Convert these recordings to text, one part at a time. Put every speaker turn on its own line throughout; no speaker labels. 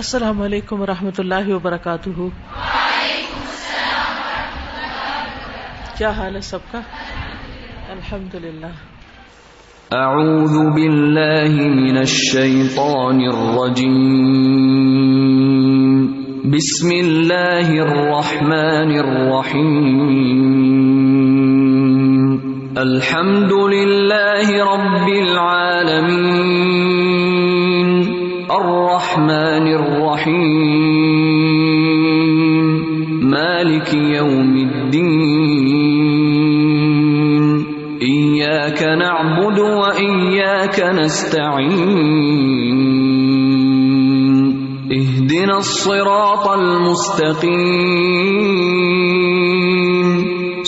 السلام علیکم و رحمۃ اللہ وبرکاتہ کیا حال ہے سب کا الحمد للہ
اعوذ باللہ من الشیطان الرجیم بسم اللہ الرحمن الرحیم الحمد للہ رب العالمین الرحمن الرحیم مالک یوم الدین ایاک نعبد و ایاک نستعین اہدنا الصراط المستقیم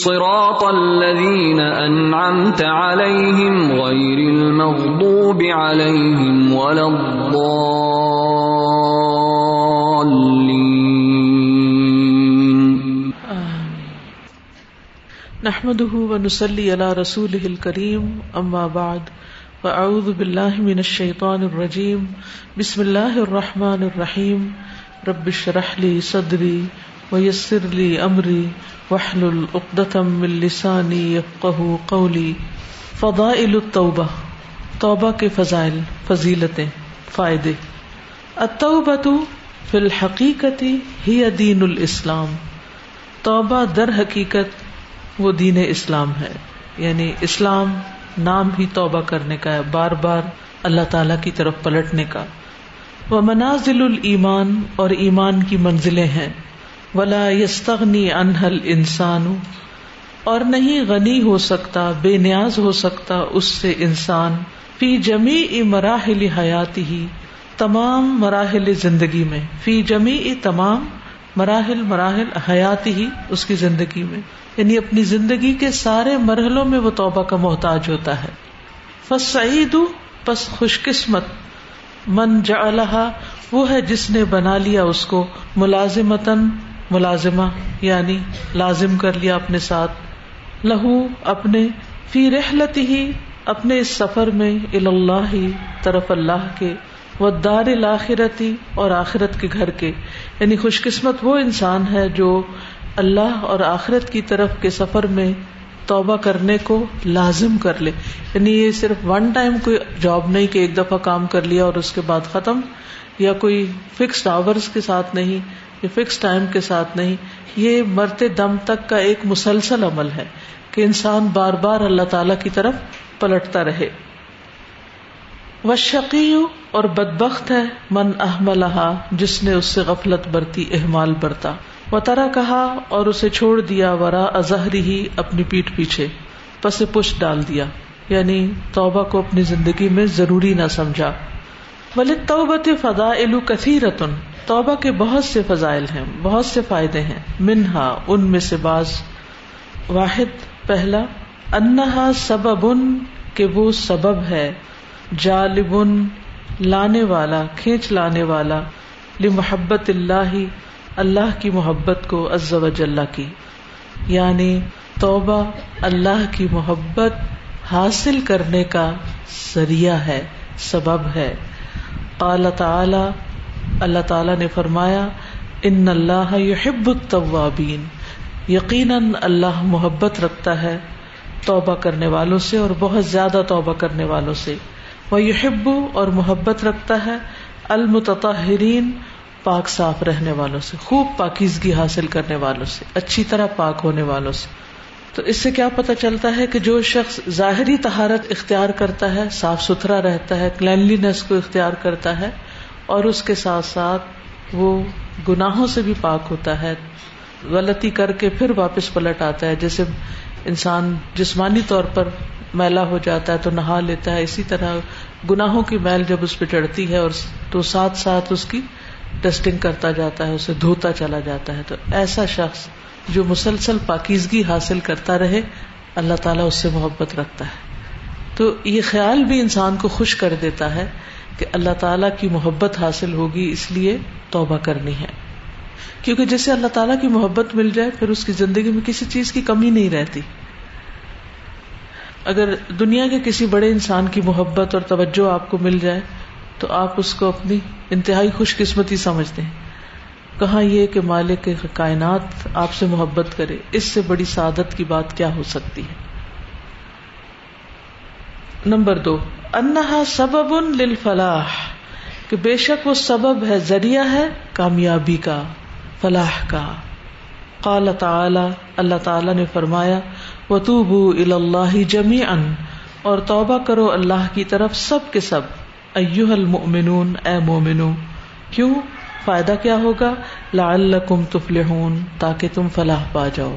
صراط الذين انعمت عليهم غير المغضوب عليهم ولا الضالين
نحمده ونصلي على رسوله الكريم اما بعد فاعوذ بالله من الشيطان الرجيم بسم الله الرحمن الرحيم رب اشرح لي صدري لی امری وحل من لسانی یفقہ قولی فضائل التوبہ توبہ کے فضائل فضیلتیں فائدے فی ہی دین الاسلام توبہ در حقیقت وہ دین اسلام ہے یعنی اسلام نام ہی توبہ کرنے کا ہے بار بار اللہ تعالی کی طرف پلٹنے کا وہ منازل الایمان اور ایمان کی منزلیں ہیں ولا یستغنی انہل انسان اور نہیں غنی ہو سکتا بے نیاز ہو سکتا اس سے انسان فی جمی مراحل حیاتی ہی تمام مراحل زندگی میں فی جمی تمام مراحل مراحل ہی اس کی زندگی میں یعنی اپنی زندگی کے سارے مرحلوں میں وہ توبہ کا محتاج ہوتا ہے فس سعید پس بس خوش قسمت من جا وہ ہے جس نے بنا لیا اس کو ملازمتن ملازمہ یعنی لازم کر لیا اپنے ساتھ لہو اپنے فی رحلت ہی اپنے اس سفر میں اللہ اللہ ہی طرف کے دار الآخرتی اور آخرت کے گھر کے یعنی خوش قسمت وہ انسان ہے جو اللہ اور آخرت کی طرف کے سفر میں توبہ کرنے کو لازم کر لے یعنی یہ صرف ون ٹائم کوئی جاب نہیں کہ ایک دفعہ کام کر لیا اور اس کے بعد ختم یا کوئی فکس آورز کے ساتھ نہیں فکس ٹائم کے ساتھ نہیں یہ مرتے دم تک کا ایک مسلسل عمل ہے کہ انسان بار بار اللہ تعالی کی طرف پلٹتا رہے اور بد بخت ہے من احملہ جس نے اس سے غفلت برتی احمال برتا ترا کہا اور اسے چھوڑ دیا ورا ہی اپنی پیٹ پیچھے پس پش ڈال دیا یعنی توبہ کو اپنی زندگی میں ضروری نہ سمجھا ولد توبت فضا کتھی رتن توبہ کے بہت سے فضائل ہیں بہت سے فائدے ہیں منہا ان میں سے بعض واحد پہلا انہا سبب سبب وہ ہے لانے والا کھینچ لانے والا محبت اللہ اللہ کی محبت کو عز و جلہ کی یعنی توبہ اللہ کی محبت حاصل کرنے کا ذریعہ ہے سبب ہے تعالی اللہ تعالی نے فرمایا ان اللہ یحب التوابین یقیناً اللہ محبت رکھتا ہے توبہ کرنے والوں سے اور بہت زیادہ توبہ کرنے والوں سے وہ یحب اور محبت رکھتا ہے المتطہرین پاک صاف رہنے والوں سے خوب پاکیزگی حاصل کرنے والوں سے اچھی طرح پاک ہونے والوں سے تو اس سے کیا پتا چلتا ہے کہ جو شخص ظاہری تہارت اختیار کرتا ہے صاف ستھرا رہتا ہے کلینلینس کو اختیار کرتا ہے اور اس کے ساتھ ساتھ وہ گناہوں سے بھی پاک ہوتا ہے غلطی کر کے پھر واپس پلٹ آتا ہے جیسے انسان جسمانی طور پر میلا ہو جاتا ہے تو نہا لیتا ہے اسی طرح گناہوں کی میل جب اس پہ چڑھتی ہے اور تو ساتھ ساتھ اس کی ٹیسٹنگ کرتا جاتا ہے اسے دھوتا چلا جاتا ہے تو ایسا شخص جو مسلسل پاکیزگی حاصل کرتا رہے اللہ تعالیٰ اس سے محبت رکھتا ہے تو یہ خیال بھی انسان کو خوش کر دیتا ہے کہ اللہ تعالیٰ کی محبت حاصل ہوگی اس لیے توبہ کرنی ہے کیونکہ جسے اللہ تعالیٰ کی محبت مل جائے پھر اس کی زندگی میں کسی چیز کی کمی نہیں رہتی اگر دنیا کے کسی بڑے انسان کی محبت اور توجہ آپ کو مل جائے تو آپ اس کو اپنی انتہائی خوش قسمتی سمجھتے ہیں یہ کہ مالک کائنات آپ سے محبت کرے اس سے بڑی سعادت کی بات کیا ہو سکتی ہے نمبر دو سبب کہ بے شک وہ سبب ہے ذریعہ ہے کامیابی کا فلاح کا قال تعالی اللہ تعالی نے فرمایا و تو بو اللہ جمی ان اور توبہ کرو اللہ کی طرف سب کے سب اے مومنو کیوں فائدہ کیا ہوگا لعلکم تفلحون تاکہ تم فلاح پا جاؤ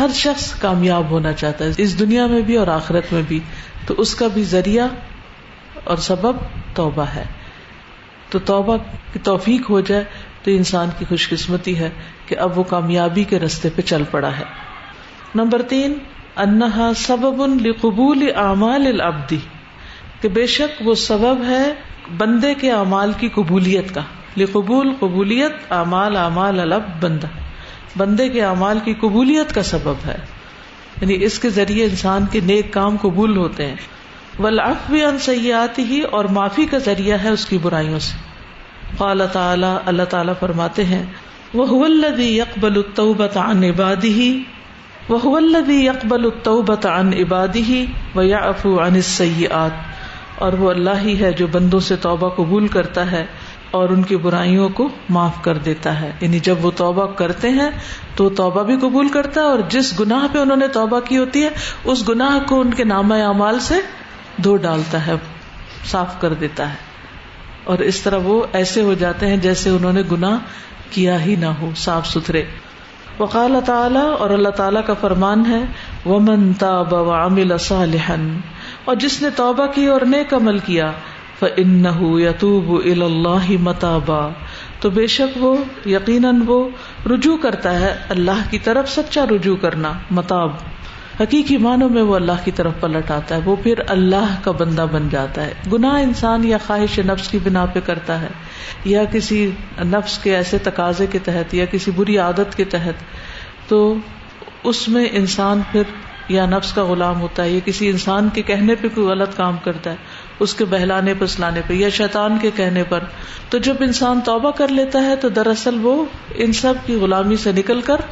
ہر شخص کامیاب ہونا چاہتا ہے اس دنیا میں بھی اور آخرت میں بھی تو اس کا بھی ذریعہ اور سبب توبہ ہے تو توبہ کی توفیق ہو جائے تو انسان کی خوش قسمتی ہے کہ اب وہ کامیابی کے رستے پہ چل پڑا ہے نمبر تین انہا سبب لقبول اعمال العبدی کہ بے شک وہ سبب ہے بندے کے اعمال کی قبولیت کا لقبول قبول قبولیت اعمال اعمال الب بندہ بندے کے اعمال کی قبولیت کا سبب ہے یعنی اس کے ذریعے انسان کے نیک کام قبول ہوتے ہیں ولاف بھی ان سیاتی ہی اور معافی کا ذریعہ ہے اس کی برائیوں سے قال تعالی اللہ تعالیٰ فرماتے ہیں وہ ولدی یکبل بتا ان عبادی ہی وہ الدی یکبل بتا ان عبادی ہی و یا افو ان سیات اور وہ اللہ ہی ہے جو بندوں سے توبہ قبول کرتا ہے اور ان کی برائیوں کو معاف کر دیتا ہے یعنی جب وہ توبہ کرتے ہیں تو توبہ بھی قبول کرتا ہے اور جس گناہ پہ انہوں نے توبہ کی ہوتی ہے اس گناہ کو ان کے نام اعمال سے دھو ڈالتا ہے صاف کر دیتا ہے اور اس طرح وہ ایسے ہو جاتے ہیں جیسے انہوں نے گناہ کیا ہی نہ ہو صاف ستھرے وقال تعالی اور اللہ تعالی کا فرمان ہے اور جس نے توبہ کی اور نیک عمل کیا فَإِنَّهُ يَتُوبُ إِلَى اللَّهِ مَتَابًا تو بے شک وہ یقیناً وہ رجوع کرتا ہے اللہ کی طرف سچا رجوع کرنا متاب حقیقی معنوں میں وہ اللہ کی طرف پلٹ آتا ہے وہ پھر اللہ کا بندہ بن جاتا ہے گناہ انسان یا خواہش نفس کی بنا پہ کرتا ہے یا کسی نفس کے ایسے تقاضے کے تحت یا کسی بری عادت کے تحت تو اس میں انسان پھر یا نفس کا غلام ہوتا ہے یا کسی انسان کے کہنے پہ کوئی غلط کام کرتا ہے اس کے بہلانے پہ یا شیطان کے کہنے پر تو جب انسان توبہ کر لیتا ہے تو دراصل وہ ان سب کی غلامی سے نکل کر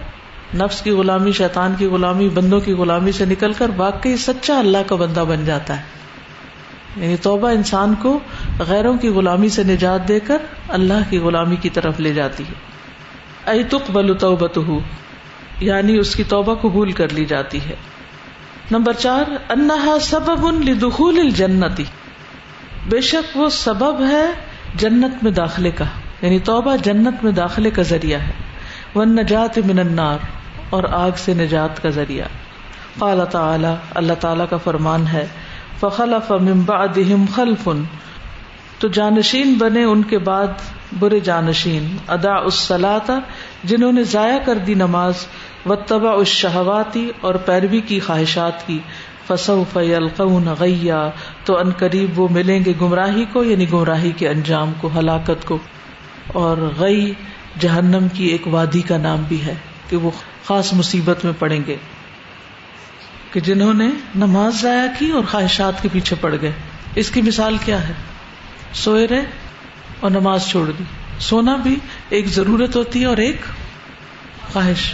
نفس کی غلامی شیطان کی غلامی بندوں کی غلامی سے نکل کر واقعی سچا اللہ کا بندہ بن جاتا ہے یعنی توبہ انسان کو غیروں کی غلامی سے نجات دے کر اللہ کی غلامی کی طرف لے جاتی ہے یعنی اس کی توبہ قبول کر لی جاتی ہے نمبر چار انہا سبب ان لدخول الجنتی بے شک وہ سبب ہے جنت میں داخلے کا یعنی توبہ جنت میں داخلے کا ذریعہ ہے ون نجات من النار اور آگ سے نجات کا ذریعہ قال تعالی اللہ تعالی کا فرمان ہے فخلف من بعدهم خلف تو جانشین بنے ان کے بعد برے جانشین ادا الصلاۃ جنہوں نے ضائع کر دی نماز و اس شہواتی اور پیروی کی خواہشات کی فصو فلقن غیا تو تو قریب وہ ملیں گے گمراہی کو یعنی گمراہی کے انجام کو ہلاکت کو اور غی جہنم کی ایک وادی کا نام بھی ہے کہ وہ خاص مصیبت میں پڑیں گے کہ جنہوں نے نماز ضائع کی اور خواہشات کے پیچھے پڑ گئے اس کی مثال کیا ہے سوئے رہے اور نماز چھوڑ دی سونا بھی ایک ضرورت ہوتی ہے اور ایک خواہش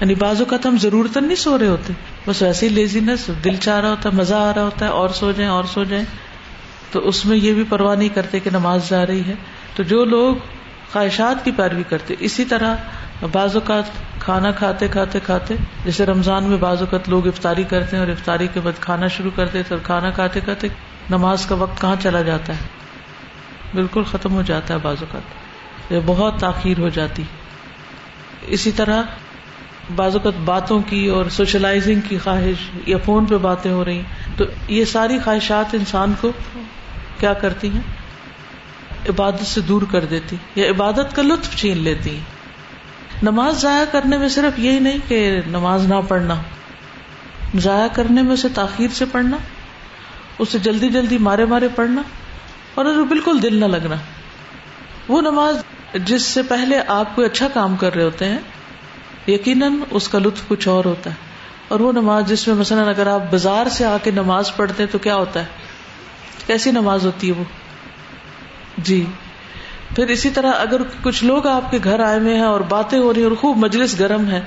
یعنی بعض اوقات ہم ضرورت نہیں سو رہے ہوتے بس ویسے لیزی لیزینس دل چاہ رہا ہوتا ہے مزہ آ رہا ہوتا ہے اور سو جائیں اور سو جائیں تو اس میں یہ بھی پرواہ نہیں کرتے کہ نماز جا رہی ہے تو جو لوگ خواہشات کی پیروی کرتے اسی طرح بعض اوقات کھانا کھاتے کھاتے کھاتے جیسے رمضان میں بعض اوقات لوگ افطاری کرتے ہیں اور افطاری کے بعد کھانا شروع کرتے تو کھانا کھاتے کھاتے نماز کا وقت کہاں چلا جاتا ہے بالکل ختم ہو جاتا ہے بعض اوقات یہ بہت تاخیر ہو جاتی اسی طرح بعض اوقات باتوں کی اور سوشلائزنگ کی خواہش یا فون پہ باتیں ہو رہی تو یہ ساری خواہشات انسان کو کیا کرتی ہیں عبادت سے دور کر دیتی یا عبادت کا لطف چھین لیتی ہیں نماز ضائع کرنے میں صرف یہی نہیں کہ نماز نہ پڑھنا ضائع کرنے میں اسے تاخیر سے پڑھنا اسے جلدی جلدی مارے مارے پڑھنا اور اسے بالکل دل نہ لگنا وہ نماز جس سے پہلے آپ کوئی اچھا کام کر رہے ہوتے ہیں یقیناً اس کا لطف کچھ اور ہوتا ہے اور وہ نماز جس میں مثلاً اگر آپ بازار سے آ کے نماز پڑھتے تو کیا ہوتا ہے کیسی نماز ہوتی ہے وہ جی پھر اسی طرح اگر کچھ لوگ آپ کے گھر آئے ہوئے ہیں اور باتیں ہو رہی ہیں اور خوب مجلس گرم ہے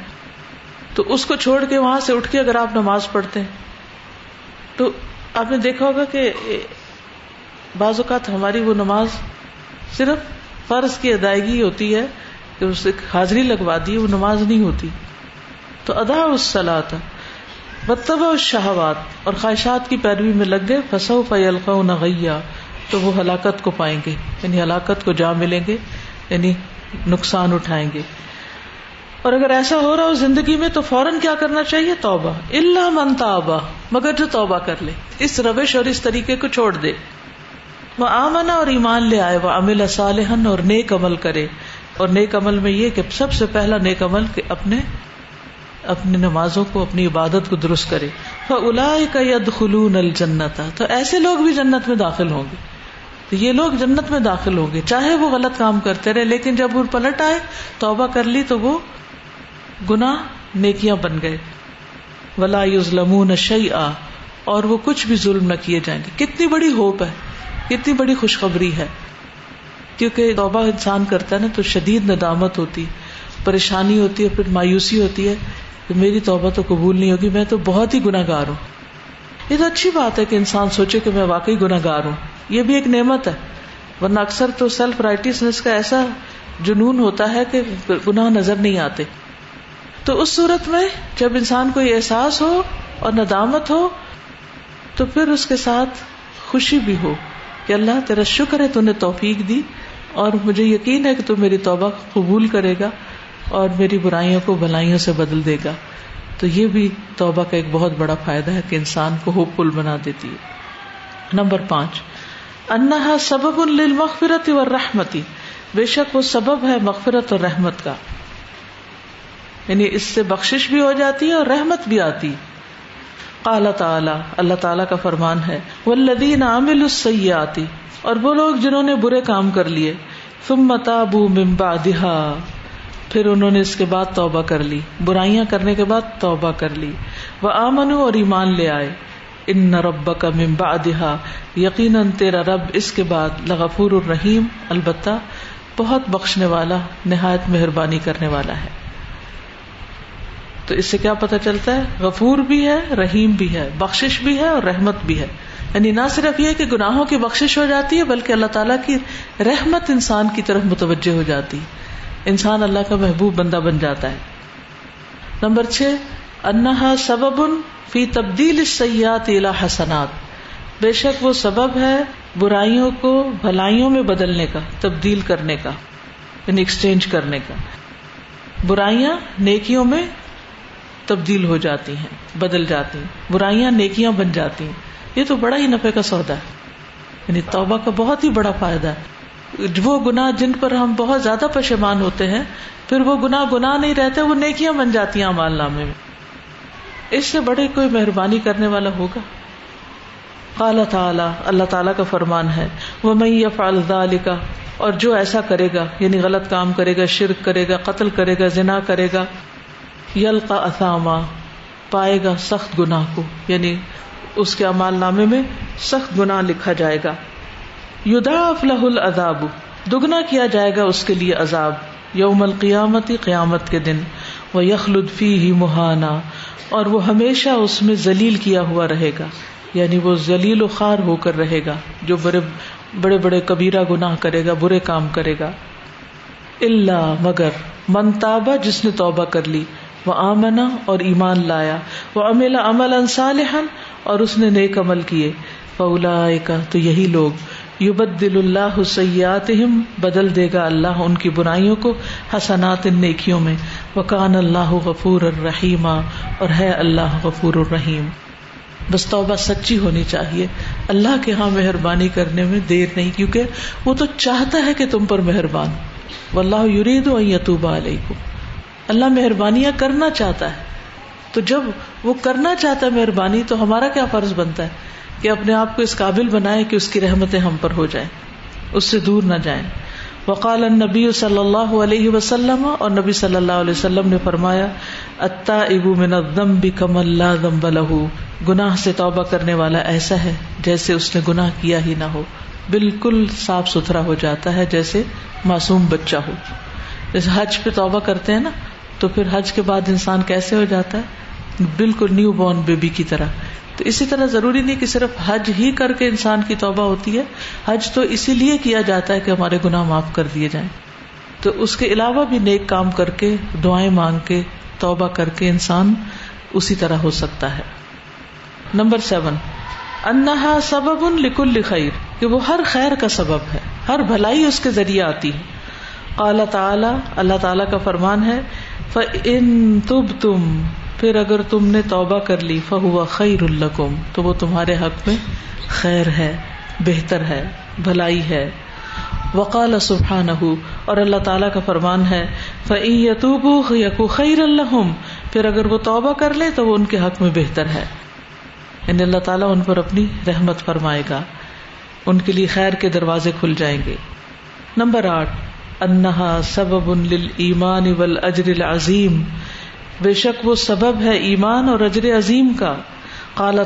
تو اس کو چھوڑ کے وہاں سے اٹھ کے اگر آپ نماز پڑھتے ہیں تو آپ نے دیکھا ہوگا کہ بعض اوقات ہماری وہ نماز صرف فرض کی ادائیگی ہوتی ہے کہ اس سے حاضری لگوا دی وہ نماز نہیں ہوتی تو ادا اسلا تھا بتبا اور شہوات اور خواہشات کی پیروی میں لگ گئے فسو فلقا نغیا تو وہ ہلاکت کو پائیں گے یعنی ہلاکت کو جا ملیں گے یعنی نقصان اٹھائیں گے اور اگر ایسا ہو رہا ہو زندگی میں تو فوراً کیا کرنا چاہیے توبہ اللہ من تابا مگر جو توبہ کر لے اس روش اور اس طریقے کو چھوڑ دے وہ آمنا اور ایمان لے آئے وہ امل صالحن اور نیک عمل کرے اور نیک عمل میں یہ کہ سب سے پہلا نیک عمل کہ اپنے اپنی نمازوں کو اپنی عبادت کو درست کرے قید خلون الجنت تو ایسے لوگ بھی جنت میں داخل ہوں گے تو یہ لوگ جنت میں داخل ہوں گے چاہے وہ غلط کام کرتے رہے لیکن جب وہ پلٹ آئے توبہ کر لی تو وہ گنا نیکیاں بن گئے ولا یوزلم شعی آ اور وہ کچھ بھی ظلم نہ کیے جائیں گے کتنی بڑی ہوپ ہے کتنی بڑی خوشخبری ہے کیونکہ توبہ انسان کرتا ہے نا تو شدید ندامت ہوتی پریشانی ہوتی ہے پھر مایوسی ہوتی ہے کہ میری توبہ تو قبول نہیں ہوگی میں تو بہت ہی گناہ گار ہوں یہ تو اچھی بات ہے کہ انسان سوچے کہ میں واقعی گناہ گار ہوں یہ بھی ایک نعمت ہے ورنہ اکثر تو سیلف رائٹیسنس کا ایسا جنون ہوتا ہے کہ گناہ نظر نہیں آتے تو اس صورت میں جب انسان کو یہ احساس ہو اور ندامت ہو تو پھر اس کے ساتھ خوشی بھی ہو کہ اللہ تیرا شکر ہے تو نے توفیق دی اور مجھے یقین ہے کہ تم میری توبہ قبول کرے گا اور میری برائیوں کو بھلائیوں سے بدل دے گا تو یہ بھی توبہ کا ایک بہت بڑا فائدہ ہے کہ انسان کو ہوپ فل بنا دیتی ہے نمبر پانچ انا سبب للمغفرت و رحمتی بے شک وہ سبب ہے مغفرت اور رحمت کا یعنی اس سے بخشش بھی ہو جاتی ہے اور رحمت بھی آتی ہے قال تعالیٰ اللہ تعالیٰ کا فرمان ہے وہ لدین عامل آتی اور وہ لوگ جنہوں نے برے کام کر لیے پھر انہوں نے اس کے بعد توبہ کر لی برائیاں کرنے کے بعد توبہ کر لی وہ آمنو اور ایمان لے آئے ان رب کا ممبا دہا یقیناً تیرا رب اس کے بعد لغفور الرحیم البتہ بہت بخشنے والا نہایت مہربانی کرنے والا ہے تو اس سے کیا پتا چلتا ہے غفور بھی ہے رحیم بھی ہے بخش بھی ہے اور رحمت بھی ہے یعنی نہ صرف یہ کہ گناہوں کی بخش ہو جاتی ہے بلکہ اللہ تعالیٰ کی رحمت انسان کی طرف متوجہ ہو جاتی ہے انسان اللہ کا محبوب بندہ بن جاتا ہے نمبر چھ انہا سبب ان فی تبدیل سیاحت بے شک وہ سبب ہے برائیوں کو بھلائیوں میں بدلنے کا تبدیل کرنے کا یعنی ایکسچینج کرنے کا برائیاں نیکیوں میں تبدیل ہو جاتی ہیں بدل جاتی ہیں برائیاں نیکیاں بن جاتی ہیں یہ تو بڑا ہی نفے کا سودا ہے یعنی توبہ کا بہت ہی بڑا فائدہ ہے وہ گناہ جن پر ہم بہت زیادہ پشیمان ہوتے ہیں پھر وہ گناہ گناہ نہیں رہتے وہ نیکیاں بن جاتی ہیں مال نامے میں اس سے بڑے کوئی مہربانی کرنے والا ہوگا تعالی اللہ تعالیٰ کا فرمان ہے وہ میں فالتہ کا اور جو ایسا کرے گا یعنی غلط کام کرے گا شرک کرے گا قتل کرے گا ذنا کرے گا یل کا پائے گا سخت گناہ کو یعنی اس کے امال نامے میں سخت گناہ لکھا جائے گا یدا افلاح العذاب دگنا کیا جائے گا اس کے لیے عذاب یوم القیامتی قیامت کے دن وہ فی ہی مہانا اور وہ ہمیشہ اس میں ذلیل کیا ہوا رہے گا یعنی وہ ذلیل و خار ہو کر رہے گا جو بڑے بڑے بڑے کبیرہ گناہ کرے گا برے کام کرے گا اللہ مگر منتابہ جس نے توبہ کر لی وہ آمنا اور ایمان لایا وہ امیلا عمل انسال اور اس نے نیک عمل کیے فولا تو یہی لوگ دل اللہ سیات بدل دے گا اللہ ان کی برائیوں کو حسنات نیکیوں میں وکان اللہ غفور الرحیم اور ہے اللہ غفور الرحیم بس توبہ سچی ہونی چاہیے اللہ کے یہاں مہربانی کرنے میں دیر نہیں کیونکہ وہ تو چاہتا ہے کہ تم پر مہربان و اللہ یرید و یتوبہ علیکم اللہ مہربانیاں کرنا چاہتا ہے تو جب وہ کرنا چاہتا ہے مہربانی تو ہمارا کیا فرض بنتا ہے کہ اپنے آپ کو اس قابل بنائے کہ اس کی رحمتیں ہم پر ہو جائیں اس سے دور نہ جائیں وقال النبی صلی اللہ علیہ وسلم اور نبی صلی اللہ علیہ وسلم نے فرمایا اتا ابو من الذنب بھی کم اللہ دم له گناہ سے توبہ کرنے والا ایسا ہے جیسے اس نے گناہ کیا ہی نہ ہو بالکل صاف ستھرا ہو جاتا ہے جیسے معصوم بچہ ہو جیسے حج پہ توبہ کرتے ہیں نا تو پھر حج کے بعد انسان کیسے ہو جاتا ہے بالکل نیو بورن بیبی کی طرح تو اسی طرح ضروری نہیں کہ صرف حج ہی کر کے انسان کی توبہ ہوتی ہے حج تو اسی لیے کیا جاتا ہے کہ ہمارے گناہ معاف کر دیے جائیں تو اس کے علاوہ بھی نیک کام کر کے دعائیں مانگ کے توبہ کر کے انسان اسی طرح ہو سکتا ہے نمبر سیون انہا سبب ان لکل خیر کہ وہ ہر خیر کا سبب ہے ہر بھلائی اس کے ذریعے آتی ہے اعلیٰ تعالیٰ اللہ تعالی کا فرمان ہے تم پھر اگر نے توبہ کر لی فہو خیر القم تو وہ تمہارے حق میں خیر ہے بہتر ہے بھلائی ہے وقال سبحان اور اللہ تعالیٰ کا فرمان ہے فعی یتوب یقو خیر اللہ پھر اگر وہ توبہ کر لے تو وہ ان کے حق میں بہتر ہے ان یعنی اللہ تعالیٰ ان پر اپنی رحمت فرمائے گا ان کے لیے خیر کے دروازے کھل جائیں گے نمبر آٹھ انہا سبب للایمان والاجر العظیم بے شک وہ سبب ہے ایمان اور اجر عظیم کا اللہ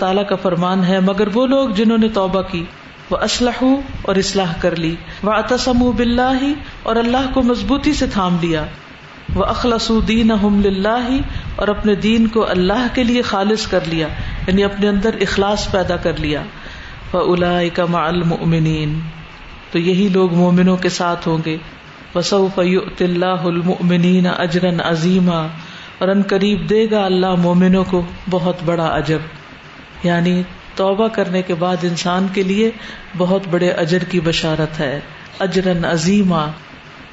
تعالیٰ کا فرمان ہے مگر وہ لوگ جنہوں نے توبہ کی وہ اسلح اور کر لی اطسم و بلّہ اور اللہ کو مضبوطی سے تھام لیا وہ اخلاص دین اللہ اور اپنے دین کو اللہ کے لیے خالص کر لیا یعنی اپنے اندر اخلاص پیدا کر لیا وہ کا امین تو یہی لوگ مومنوں کے ساتھ ہوں گے وسع اللہ المؤمنین اجرن عظیم اور ان قریب دے گا اللہ مومنوں کو بہت بڑا اجر یعنی توبہ کرنے کے بعد انسان کے لیے بہت بڑے اجر کی بشارت ہے اجرن عظیما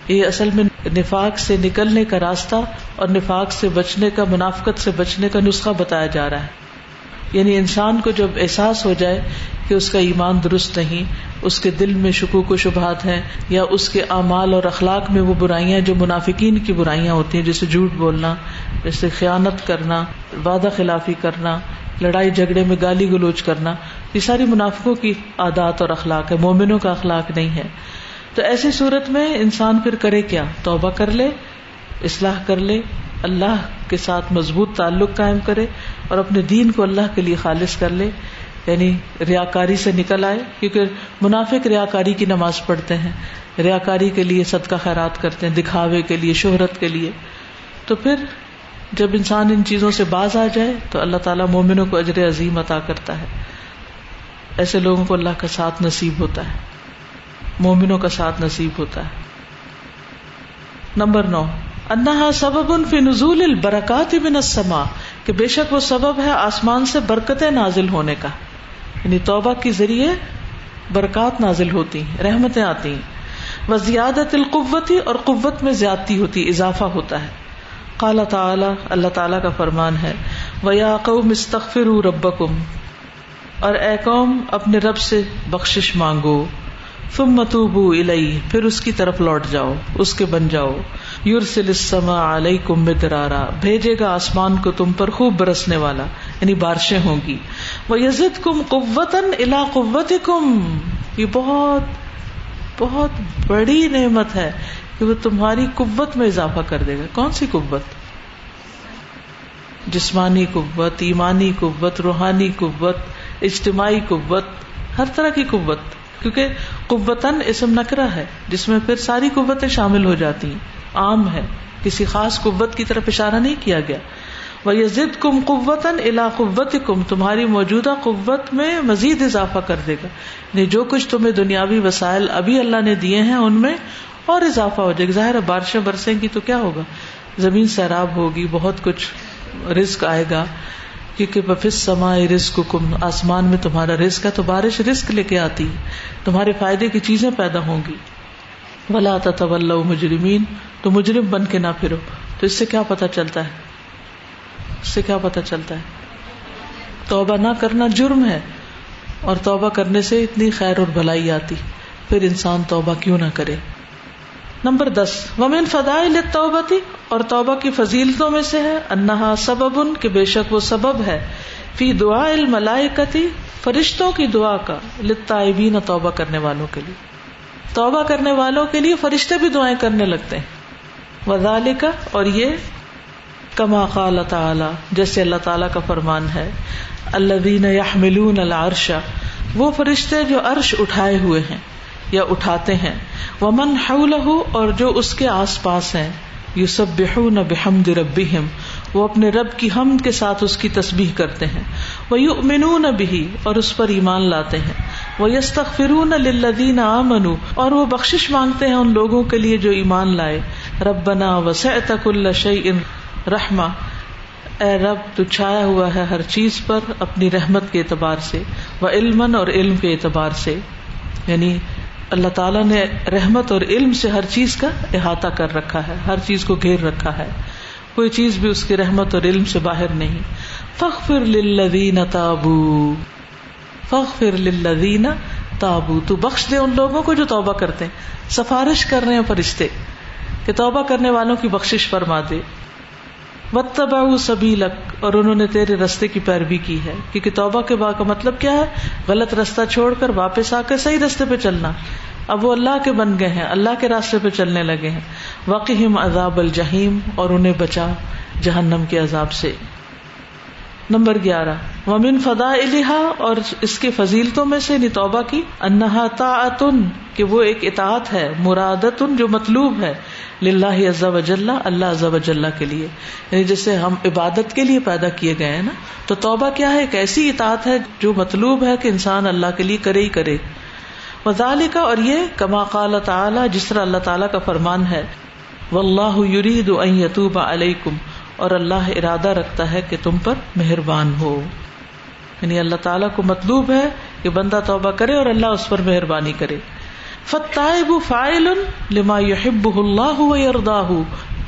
یہ اصل میں نفاق سے نکلنے کا راستہ اور نفاق سے بچنے کا منافقت سے بچنے کا نسخہ بتایا جا رہا ہے یعنی انسان کو جب احساس ہو جائے کہ اس کا ایمان درست نہیں اس کے دل میں شکوک و شبہات ہیں یا اس کے اعمال اور اخلاق میں وہ برائیاں جو منافقین کی برائیاں ہوتی ہیں جیسے جھوٹ بولنا جیسے خیانت کرنا وعدہ خلافی کرنا لڑائی جھگڑے میں گالی گلوچ کرنا یہ ساری منافقوں کی عادات اور اخلاق ہے مومنوں کا اخلاق نہیں ہے تو ایسی صورت میں انسان پھر کرے کیا توبہ کر لے اصلاح کر لے اللہ کے ساتھ مضبوط تعلق قائم کرے اور اپنے دین کو اللہ کے لیے خالص کر لے یعنی ریا کاری سے نکل آئے کیونکہ منافق ریا کاری کی نماز پڑھتے ہیں ریا کاری کے لیے صدقہ خیرات کرتے ہیں دکھاوے کے لیے شہرت کے لیے تو پھر جب انسان ان چیزوں سے باز آ جائے تو اللہ تعالیٰ مومنوں کو اجر عظیم عطا کرتا ہے ایسے لوگوں کو اللہ کا ساتھ نصیب ہوتا ہے مومنوں کا ساتھ نصیب ہوتا ہے نمبر نو انہا سبب فی نزول البرکات کہ بے شک وہ سبب ہے آسمان سے برکتیں نازل ہونے کا یعنی توبہ کے ذریعے برکات نازل ہوتی رحمتیں آتی ہیں وہ زیادت اور قوت میں زیادتی ہوتی اضافہ ہوتا ہے قال تعالی اللہ تعالیٰ کا فرمان ہے و یا استغفروا ربکم اور اے قوم اپنے رب سے بخشش مانگو متوبو الئی پھر اس کی طرف لوٹ جاؤ اس کے بن جاؤ سلسما علیہ کم درارا بھیجے گا آسمان کو تم پر خوب برسنے والا یعنی بارشیں ہوں گی وہ کم الا قوت کم یہ بہت بہت بڑی نعمت ہے کہ وہ تمہاری قوت میں اضافہ کر دے گا کون سی قوت جسمانی قوت ایمانی قوت روحانی قوت اجتماعی قوت ہر طرح کی قوت کیونکہ اسم نکرا ہے جس میں پھر ساری قوتیں شامل ہو جاتی ہیں عام ہے کسی خاص قوت کی طرف اشارہ نہیں کیا گیا وہ ضد کم قوت کم تمہاری موجودہ قوت میں مزید اضافہ کر دے گا نہیں یعنی جو کچھ تمہیں دنیاوی وسائل ابھی اللہ نے دیے ہیں ان میں اور اضافہ ہو جائے گا ظاہر ہے بارشیں برسیں گی تو کیا ہوگا زمین سیراب ہوگی بہت کچھ رسک آئے گا کیونکہ بفس سمائے رسک کم آسمان میں تمہارا رسک ہے تو بارش رسک لے کے آتی ہے تمہارے فائدے کی چیزیں پیدا ہوں گی بلا آتا مجرمین تو مجرم بن کے نہ پھرو تو اس سے کیا پتا چلتا ہے اس سے کیا پتا چلتا ہے توبہ نہ کرنا جرم ہے اور توبہ کرنے سے اتنی خیر اور بھلائی آتی پھر انسان توبہ کیوں نہ کرے نمبر دس ومن فضائل توبتی اور توبہ کی فضیلتوں میں سے ہے انہا سبب ان کے بے شک وہ سبب ہے فی دعا الملائکتی فرشتوں کی دعا کا توبہ کرنے والوں کے لیے توبہ کرنے والوں کے لیے فرشتے بھی دعائیں کرنے لگتے ہیں وزال کا اور یہ کما اللہ تعالیٰ جیسے اللہ تعالیٰ کا فرمان ہے اللہ دین یا ملون اللہ عرشہ وہ فرشتے جو عرش اٹھائے ہوئے ہیں یا اٹھاتے ہیں وہ من اور جو اس کے آس پاس ہیں یو سب بے نہ بے وہ اپنے رب کی ہم کے ساتھ اس کی تصبیح کرتے ہیں وہ بھی اور اس پر ایمان لاتے ہیں وہ یس تخر بخش مانگتے ہیں ان لوگوں کے لیے جو ایمان لائے رب بنا اللہ شعی ان رحما رب تو چھایا ہوا ہے ہر چیز پر اپنی رحمت کے اعتبار سے وہ علم اور علم کے اعتبار سے یعنی اللہ تعالیٰ نے رحمت اور علم سے ہر چیز کا احاطہ کر رکھا ہے ہر چیز کو گھیر رکھا ہے کوئی چیز بھی اس کی رحمت اور علم سے باہر نہیں فخر لینا تابو فخ فر لینا تابو تو بخش دے ان لوگوں کو جو توبہ کرتے سفارش کر رہے ہیں فرشتے کہ توبہ کرنے والوں کی بخشش فرما دے وقت سبیلک سبھی لک اور انہوں نے تیرے رستے کی پیروی کی ہے کیونکہ توبہ کے با کا مطلب کیا ہے غلط رستہ چھوڑ کر واپس آ کر صحیح رستے پہ چلنا اب وہ اللہ کے بن گئے ہیں اللہ کے راستے پہ چلنے لگے ہیں واقحم عذاب الجہیم اور انہیں بچا جہنم کے عذاب سے نمبر گیارہ ومن فدا الحا اور اس کے فضیلتوں میں سے نتوبہ کی انہا انحطا کہ وہ ایک اطاعت ہے مرادۃ جو مطلوب ہے للب وجل اللہ کے لیے یعنی جسے ہم عبادت کے لیے پیدا کیے گئے نا تو توبہ کیا ہے ایک ایسی اطاعت ہے جو مطلوب ہے کہ انسان اللہ کے لیے کرے ہی کرے وزال کا اور یہ کما قال تعالیٰ جس طرح اللہ تعالیٰ کا فرمان ہے ان علیہ کم اور اللہ ارادہ رکھتا ہے کہ تم پر مہربان ہو یعنی اللہ تعالیٰ کو مطلوب ہے کہ بندہ توبہ کرے اور اللہ اس پر مہربانی کرے فتائب فائل لما اللہ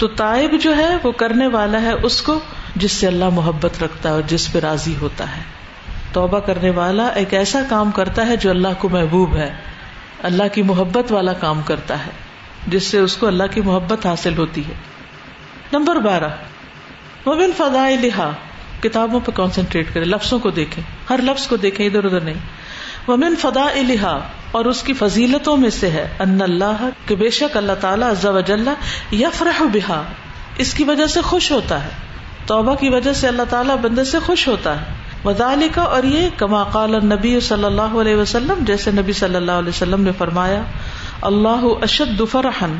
تو تائب جو ہے وہ کرنے والا ہے اس کو جس سے اللہ محبت رکھتا ہے اور جس پہ راضی ہوتا ہے توبہ کرنے والا ایک ایسا کام کرتا ہے جو اللہ کو محبوب ہے اللہ کی محبت والا کام کرتا ہے جس سے اس کو اللہ کی محبت حاصل ہوتی ہے نمبر بارہ ومن فدا لہا کتابوں پہ کانسنٹریٹ کرے لفظوں کو دیکھے ہر لفظ کو دیکھے ادھر ادھر نہیں ومن فدا لہا اور اس کی فضیلتوں میں سے ہے ان اللہ بے شک اللہ تعالیٰ یا فرح بحا اس کی وجہ سے خوش ہوتا ہے توبہ کی وجہ سے اللہ تعالیٰ بندے سے خوش ہوتا ہے ودالکا اور یہ کما قال نبی صلی اللہ علیہ وسلم جیسے نبی صلی اللہ علیہ وسلم نے فرمایا اللہ اشد فرحن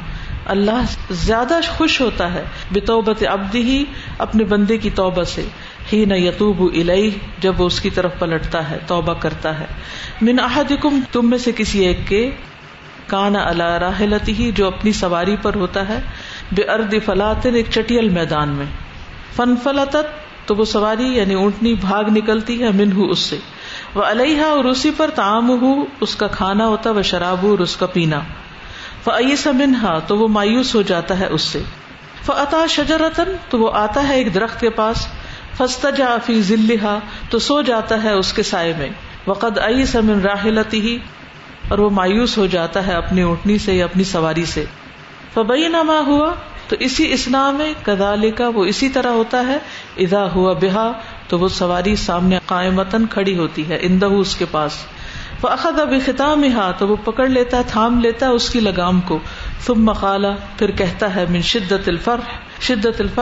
اللہ زیادہ خوش ہوتا ہے بے توبت ابدی ہی اپنے بندے کی توبہ سے ہی نہ یتوب الہی جب وہ اس کی طرف پلٹتا ہے توبہ کرتا ہے من کم تم میں سے کسی ایک کے کان اللہ راہ لتی ہی جو اپنی سواری پر ہوتا ہے بے ارد فلاطن ایک چٹیل میدان میں فن فلا تو وہ سواری یعنی اونٹنی بھاگ نکلتی ہے من ہوں اس سے وہ الحا اور اسی پر تعام ہو اس کا کھانا ہوتا وہ شراب ہو اور اس کا پینا فعی منہا تو وہ مایوس ہو جاتا ہے اس سے فعطا شجرتن تو وہ آتا ہے ایک درخت کے پاس فستا جا فی ذلحا تو سو جاتا ہے اس کے سائے میں وقت راہ لتی اور وہ مایوس ہو جاتا ہے اپنی اٹھنی سے یا اپنی سواری سے فبئی نما ہوا تو اسی اسنا میں کدا کا وہ اسی طرح ہوتا ہے ادا ہوا بہا تو وہ سواری سامنے قائمتن کھڑی ہوتی ہے اندہ اس کے پاس اخدی خطام تو وہ پکڑ لیتا ہے تھام لیتا ہے اس کی لگام کو تم مقالا پھر کہتا ہے من شدت شدت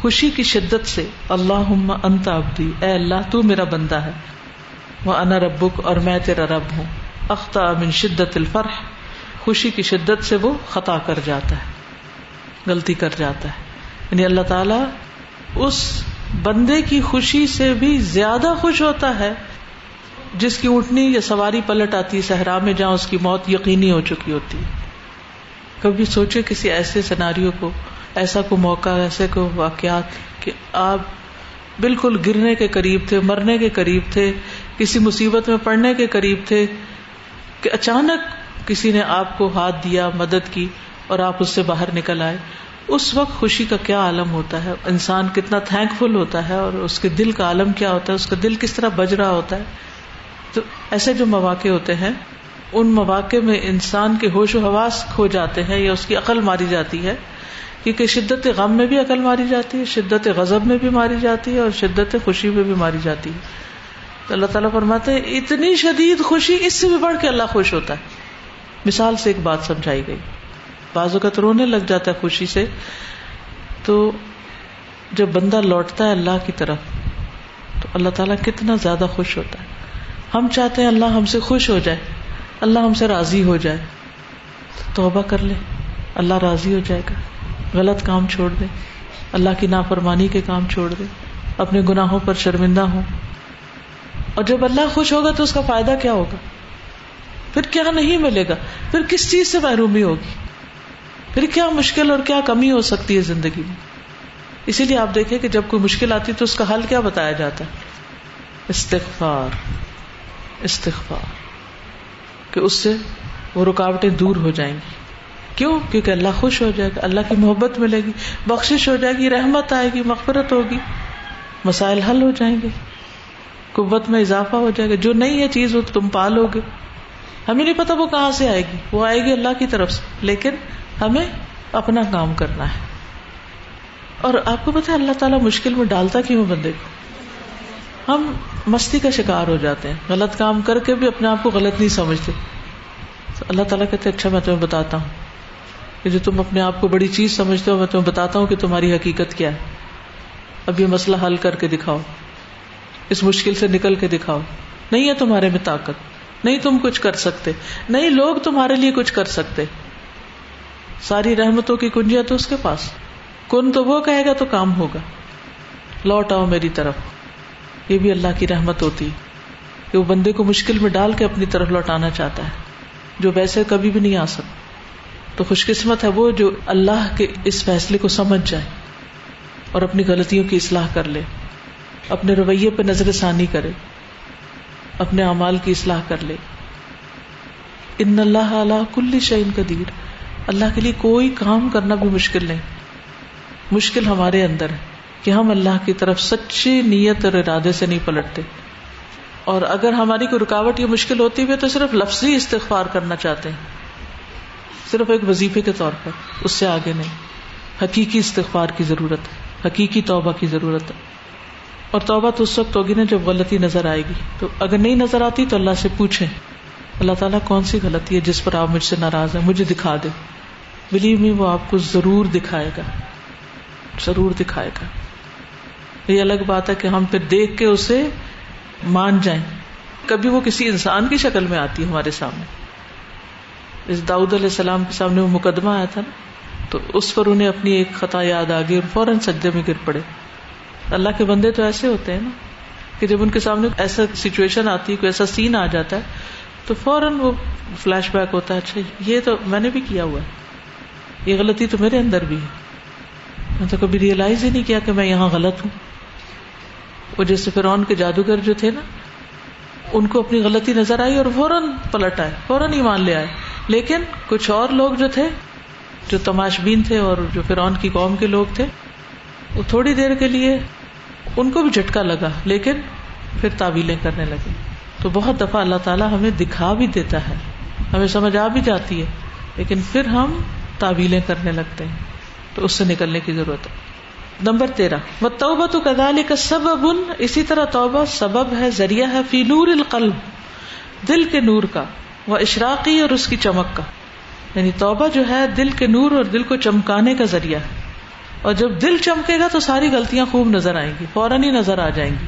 خوشی کی شدت سے اللہ تو میرا بندہ ہے انا ربک اور میں تیرا رب ہوں اختہ من شدت خوشی کی شدت سے وہ خطا کر جاتا ہے غلطی کر جاتا ہے یعنی اللہ تعالیٰ اس بندے کی خوشی سے بھی زیادہ خوش ہوتا ہے جس کی اٹھنی یا سواری پلٹ آتی ہے صحرا میں جہاں اس کی موت یقینی ہو چکی ہوتی ہے کبھی سوچے کسی ایسے سناریو کو ایسا کو موقع ایسے کو واقعات کہ آپ بالکل گرنے کے قریب تھے مرنے کے قریب تھے کسی مصیبت میں پڑنے کے قریب تھے کہ اچانک کسی نے آپ کو ہاتھ دیا مدد کی اور آپ اس سے باہر نکل آئے اس وقت خوشی کا کیا عالم ہوتا ہے انسان کتنا تھینک فل ہوتا ہے اور اس کے دل کا عالم کیا ہوتا ہے اس کا دل کس طرح بج رہا ہوتا ہے ایسے جو مواقع ہوتے ہیں ان مواقع میں انسان کے ہوش و حواس کھو جاتے ہیں یا اس کی عقل ماری جاتی ہے کیونکہ شدت غم میں بھی عقل ماری جاتی ہے شدت غضب میں بھی ماری جاتی ہے اور شدت خوشی میں بھی ماری جاتی ہے تو اللہ تعالیٰ فرماتے ہیں اتنی شدید خوشی اس سے بھی بڑھ کے اللہ خوش ہوتا ہے مثال سے ایک بات سمجھائی گئی بعض اوقات رونے لگ جاتا ہے خوشی سے تو جب بندہ لوٹتا ہے اللہ کی طرف تو اللہ تعالیٰ کتنا زیادہ خوش ہوتا ہے ہم چاہتے ہیں اللہ ہم سے خوش ہو جائے اللہ ہم سے راضی ہو جائے توبہ کر لے اللہ راضی ہو جائے گا غلط کام چھوڑ دے اللہ کی نافرمانی کے کام چھوڑ دے اپنے گناہوں پر شرمندہ ہوں اور جب اللہ خوش ہوگا تو اس کا فائدہ کیا ہوگا پھر کیا نہیں ملے گا پھر کس چیز سے محرومی ہوگی پھر کیا مشکل اور کیا کمی ہو سکتی ہے زندگی میں اسی لیے آپ دیکھیں کہ جب کوئی مشکل آتی ہے تو اس کا حل کیا بتایا جاتا ہے استغفار استغفا کہ اس سے وہ رکاوٹیں دور ہو جائیں گی کیوں کیونکہ اللہ خوش ہو جائے گا اللہ کی محبت ملے گی بخش ہو جائے گی رحمت آئے گی مغفرت ہوگی مسائل حل ہو جائیں گے قوت میں اضافہ ہو جائے گا جو نہیں یہ چیز وہ تم پالو گے ہمیں نہیں پتا وہ کہاں سے آئے گی وہ آئے گی اللہ کی طرف سے لیکن ہمیں اپنا کام کرنا ہے اور آپ کو پتا اللہ تعالیٰ مشکل میں ڈالتا کیوں بندے کو ہم مستی کا شکار ہو جاتے ہیں غلط کام کر کے بھی اپنے آپ کو غلط نہیں سمجھتے تو اللہ تعالیٰ کہتے اچھا میں تمہیں بتاتا ہوں کہ جو تم اپنے آپ کو بڑی چیز سمجھتے ہو میں تمہیں بتاتا ہوں کہ تمہاری حقیقت کیا ہے اب یہ مسئلہ حل کر کے دکھاؤ اس مشکل سے نکل کے دکھاؤ نہیں ہے تمہارے میں طاقت نہیں تم کچھ کر سکتے نہیں لوگ تمہارے لیے کچھ کر سکتے ساری رحمتوں کی کنجیاں تو اس کے پاس کن تو وہ کہے گا تو کام ہوگا لوٹ آؤ میری طرف یہ بھی اللہ کی رحمت ہوتی کہ وہ بندے کو مشکل میں ڈال کے اپنی طرف لوٹانا چاہتا ہے جو ویسے کبھی بھی نہیں آ سکتا تو خوش قسمت ہے وہ جو اللہ کے اس فیصلے کو سمجھ جائے اور اپنی غلطیوں کی اصلاح کر لے اپنے رویے پہ نظر ثانی کرے اپنے اعمال کی اصلاح کر لے ان اللہ اعلیٰ کل شعین قدیر اللہ کے لیے کوئی کام کرنا بھی مشکل نہیں مشکل ہمارے اندر ہے کہ ہم اللہ کی طرف سچی نیت اور ارادے سے نہیں پلٹتے اور اگر ہماری کوئی رکاوٹ یہ مشکل ہوتی ہے تو صرف لفظی استغفار کرنا چاہتے ہیں صرف ایک وظیفے کے طور پر اس سے آگے نہیں حقیقی استغفار کی ضرورت ہے حقیقی توبہ کی ضرورت ہے اور توبہ تو اس وقت ہوگی نا جب غلطی نظر آئے گی تو اگر نہیں نظر آتی تو اللہ سے پوچھیں اللہ تعالیٰ کون سی غلطی ہے جس پر آپ مجھ سے ناراض ہیں مجھے دکھا دے بلیو می وہ آپ کو ضرور دکھائے گا ضرور دکھائے گا یہ الگ بات ہے کہ ہم پھر دیکھ کے اسے مان جائیں کبھی وہ کسی انسان کی شکل میں آتی ہے ہمارے سامنے اس داؤد علیہ السلام کے سامنے وہ مقدمہ آیا تھا نا تو اس پر انہیں اپنی ایک خطا یاد آ گئی اور فوراً سجدے میں گر پڑے اللہ کے بندے تو ایسے ہوتے ہیں نا کہ جب ان کے سامنے ایسا سچویشن آتی ہے کوئی ایسا سین آ جاتا ہے تو فوراً وہ فلیش بیک ہوتا ہے اچھا یہ تو میں نے بھی کیا ہوا ہے یہ غلطی تو میرے اندر بھی ہے میں تو کبھی ریئلائز ہی نہیں کیا کہ میں یہاں غلط ہوں وہ جیسے فرعون کے جادوگر جو تھے نا ان کو اپنی غلطی نظر آئی اور فوراً پلٹ آئے فوراً ہی مان لے آئے لیکن کچھ اور لوگ جو تھے جو تماشبین تھے اور جو فرعون کی قوم کے لوگ تھے وہ تھوڑی دیر کے لیے ان کو بھی جھٹکا لگا لیکن پھر تعویلیں کرنے لگے تو بہت دفعہ اللہ تعالیٰ ہمیں دکھا بھی دیتا ہے ہمیں سمجھ آ بھی جاتی ہے لیکن پھر ہم تعویلیں کرنے لگتے ہیں تو اس سے نکلنے کی ضرورت ہے نمبر تیرہ وہ توبہ تو کدال کا سبب ان اسی طرح توبہ سبب ہے ذریعہ ہے فی نور نور القلب دل کے کا وہ اشراقی اور اس کی چمک کا کا یعنی توبہ جو ہے دل دل کے نور اور کو چمکانے ذریعہ ہے اور جب دل چمکے گا تو ساری غلطیاں خوب نظر آئیں گی فوراً ہی نظر آ جائیں گی